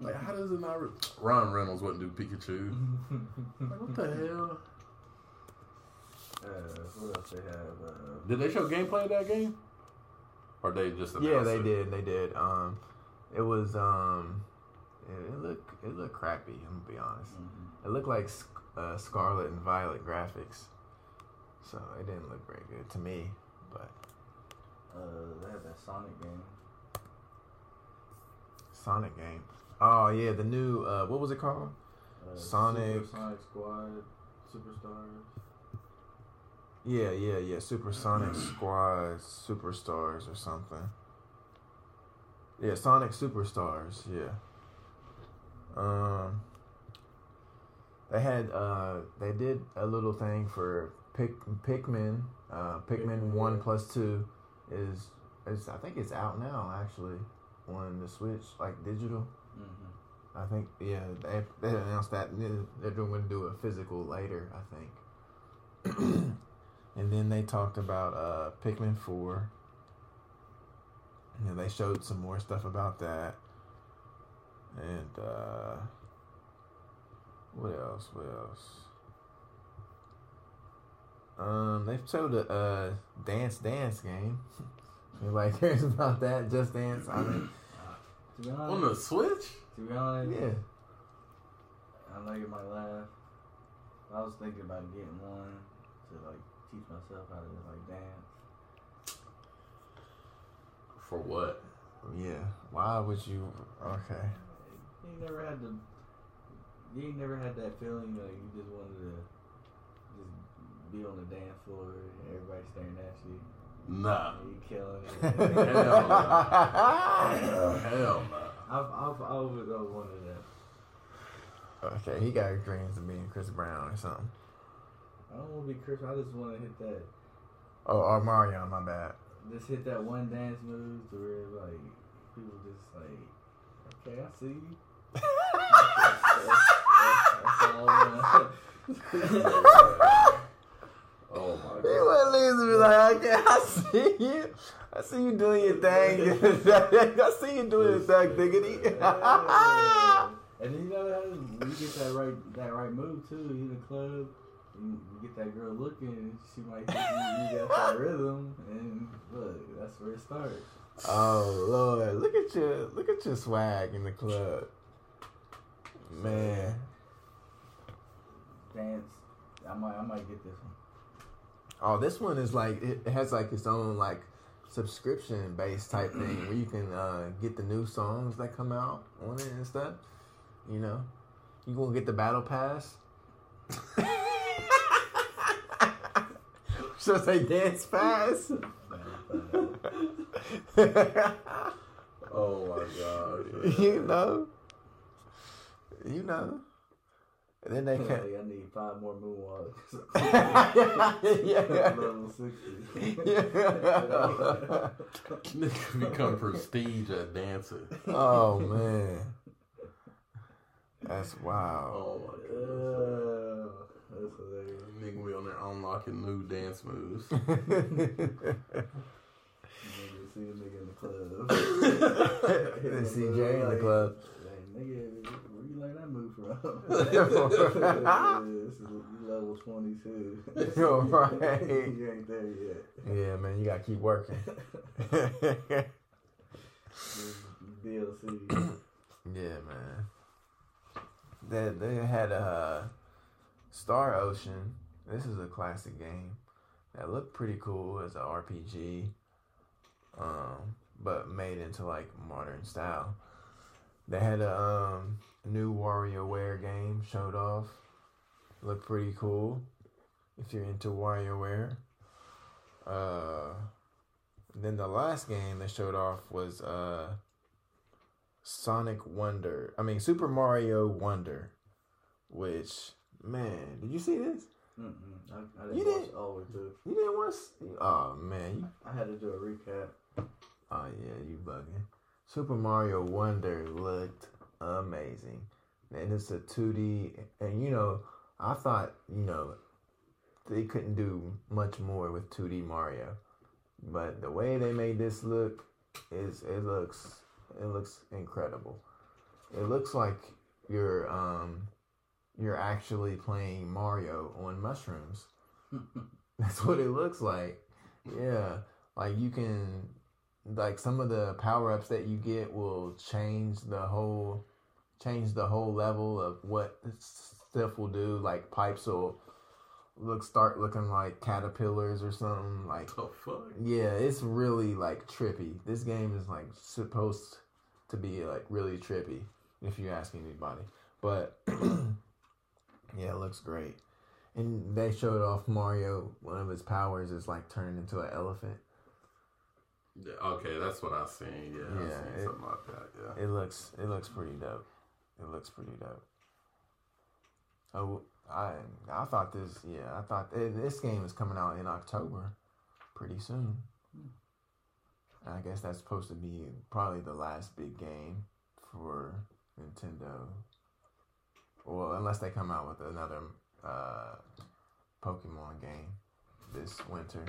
Like, how does it not? Re-? Ryan Reynolds wouldn't do Pikachu. (laughs) Like, what the hell? Uh, what else they have? Uh, Did they show gameplay of that game? Or they just Yeah, they it? did. They did. Um, it was um, it, it looked it looked crappy. I'm gonna be honest. mhm. It looked like uh, Scarlet and Violet graphics, so it didn't look very good to me. But uh, they have that Sonic game. Sonic game. Oh yeah, the new uh, what was it called? Uh, Sonic- Super Sonic Squad, Superstars. Yeah, yeah, yeah. Supersonic Squad Superstars or something. Yeah, Sonic Superstars. Yeah. Um. They had uh they did a little thing for Pick Pikmin. Uh, Pikmin Pikmin, one yeah. plus two is is I think it's out now actually on the Switch like digital. Mm-hmm. I think yeah they they announced that they're going to do a physical later I think. (clears throat) and then they talked about uh Pikmin four. And they showed some more stuff about that. And uh what else? What else? Um, they showed a uh, dance dance game. (laughs) Anybody cares about that? Just dance. I mean, To be On the Switch? to be honest, yeah. I know you might laugh. I was thinking about getting one to like teach myself how to like dance. For what? Yeah. Why would you? Okay. You never had the. You ain't never had that feeling like you just wanted to just be on the dance floor and everybody staring at you. Nah. You killing it. Hell (laughs) no. Hell no. I've, I've always wanted that. okay, he got dreams of being Chris Brown or something. I don't want to be Chris. I just want to hit that. Oh, oh or Mario, my bad. Just hit that one dance move to where like people just like, okay, I see you. (laughs) Oh my He god. would leave and be like, okay, I see you. I see you doing your thing. (laughs) I see you doing your thing, diggity. (laughs) And then you know how you get that right that right move too. You in the club, you, you get that girl looking, she might think you, you got that (laughs) rhythm, and look, that's where it starts. oh Lord, look at your look at your swag in the club, man. Dance. I might I might get this one. Oh, this one is like it has like its own like subscription based type thing where you can uh, get the new songs that come out on it and stuff. You know, you gonna get the battle pass. (laughs) Should I say dance fast? Oh my god. you know, you know. And then they Like. I need five more moonwalks. (laughs) (laughs) yeah. Level sixty. yeah. Nigga become prestige at dancing. Oh man, that's wild. Oh my god. Uh, that's hilarious. Nigga be on there unlocking new dance moves. Nigga (laughs) see a nigga in the club. They see Jay in the club. Like, nigga, where you learn that move from? (laughs) (laughs) Yeah, this is level 22. You're right. you ain't there yet. yeah, man, you gotta keep working. DLC. (coughs) yeah, man. They they had a uh, Star Ocean. This is a classic game that looked pretty cool as an RPG, um, but made into like modern style. They had a um, new WarioWare game showed off. Looked pretty cool if you're into WarioWare. Uh, then the last game they showed off was uh, Sonic Wonder. I mean Super Mario Wonder, which man, did you see this? Mm-mm. I, I You didn't watch didn't- all the way through. You didn't watch? Oh man, you, I had to do a recap. oh yeah, you bugging. Super Mario Wonder looked amazing, and it's a two D. And you know, I thought you know they couldn't do much more with two D Mario, but the way they made this look is it looks it looks incredible. It looks like you're um you're actually playing Mario on mushrooms. (laughs) That's what it looks like. Yeah, like you can like some of the power ups that you get will change the whole change the whole level of what stuff will do. Like pipes will look start looking like caterpillars or something. Like The fuck? yeah, it's really like trippy. This game is like supposed to be like really trippy, if you ask anybody. But (clears throat) yeah, it looks great. And they showed off Mario. One of his powers is like turning into an elephant. Yeah, okay, that's what I've seen. Yeah, I Yeah, seen it- something like that. Yeah. It looks it looks pretty dope. It looks pretty dope. Oh, I I thought this yeah I thought this game is coming out in October, pretty soon. Hmm. I guess that's supposed to be probably the last big game for Nintendo. Well, unless they come out with another uh, Pokemon game this winter.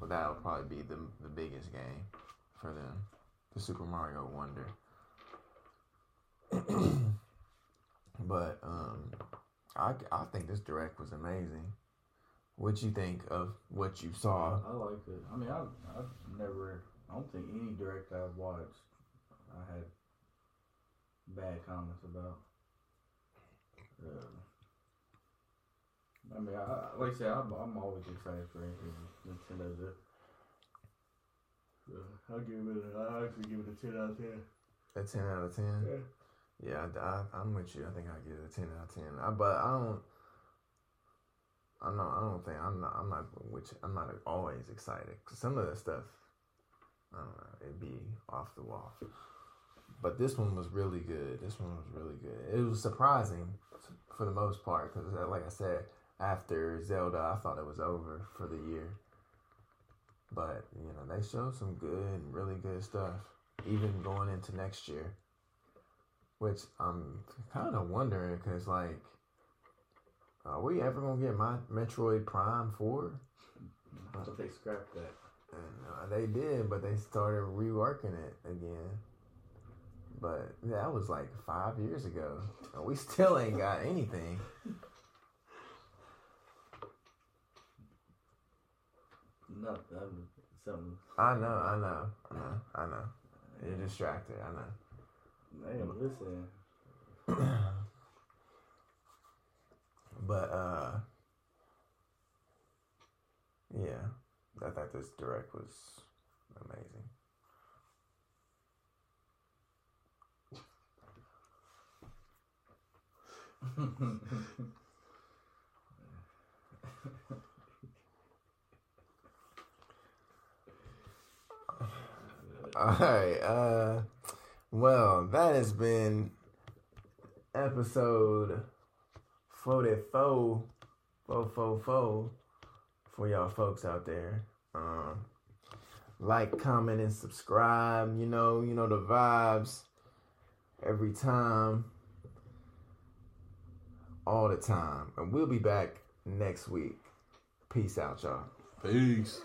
Well, that'll probably be the the biggest game for them, the Super Mario Wonder. (clears throat) but um, I I think this direct was amazing. What you think of what you saw? I liked it. I mean, I I've never. I don't think any direct I've watched I had bad comments about. Uh, I mean, I, I- like I said, I'm, I'm always excited for anything Nintendo does. So I'll give it. A, I'll actually give it a ten out of ten. A ten out of ten. Yeah, I, I, am with you. I think I give it a ten out of ten. I, but I don't. I'm not. I don't think I'm not. I'm not. Which I'm not always excited. 'Cause some of the stuff, I don't know. It'd be off the wall. But this one was really good. This one was really good. It was surprising for the most part because, like I said, after Zelda, I thought it was over for the year. But you know, they showed some good, really good stuff, even going into next year. Which I'm kind of wondering because, like, are we ever gonna get my Metroid Prime Four? I thought they scrapped that. And uh, they did, but they started reworking it again. But that was like five years ago, and we still ain't got anything. No, um, something. I know, I know, I know, I know. You're distracted. I know. Man, listen. But uh yeah, I thought this direct was amazing. All right. Uh well, that has been episode 44 444 for y'all folks out there. Um like, comment, and subscribe. You know, you know the vibes every time, all the time. And we'll be back next week. Peace out, y'all. Peace.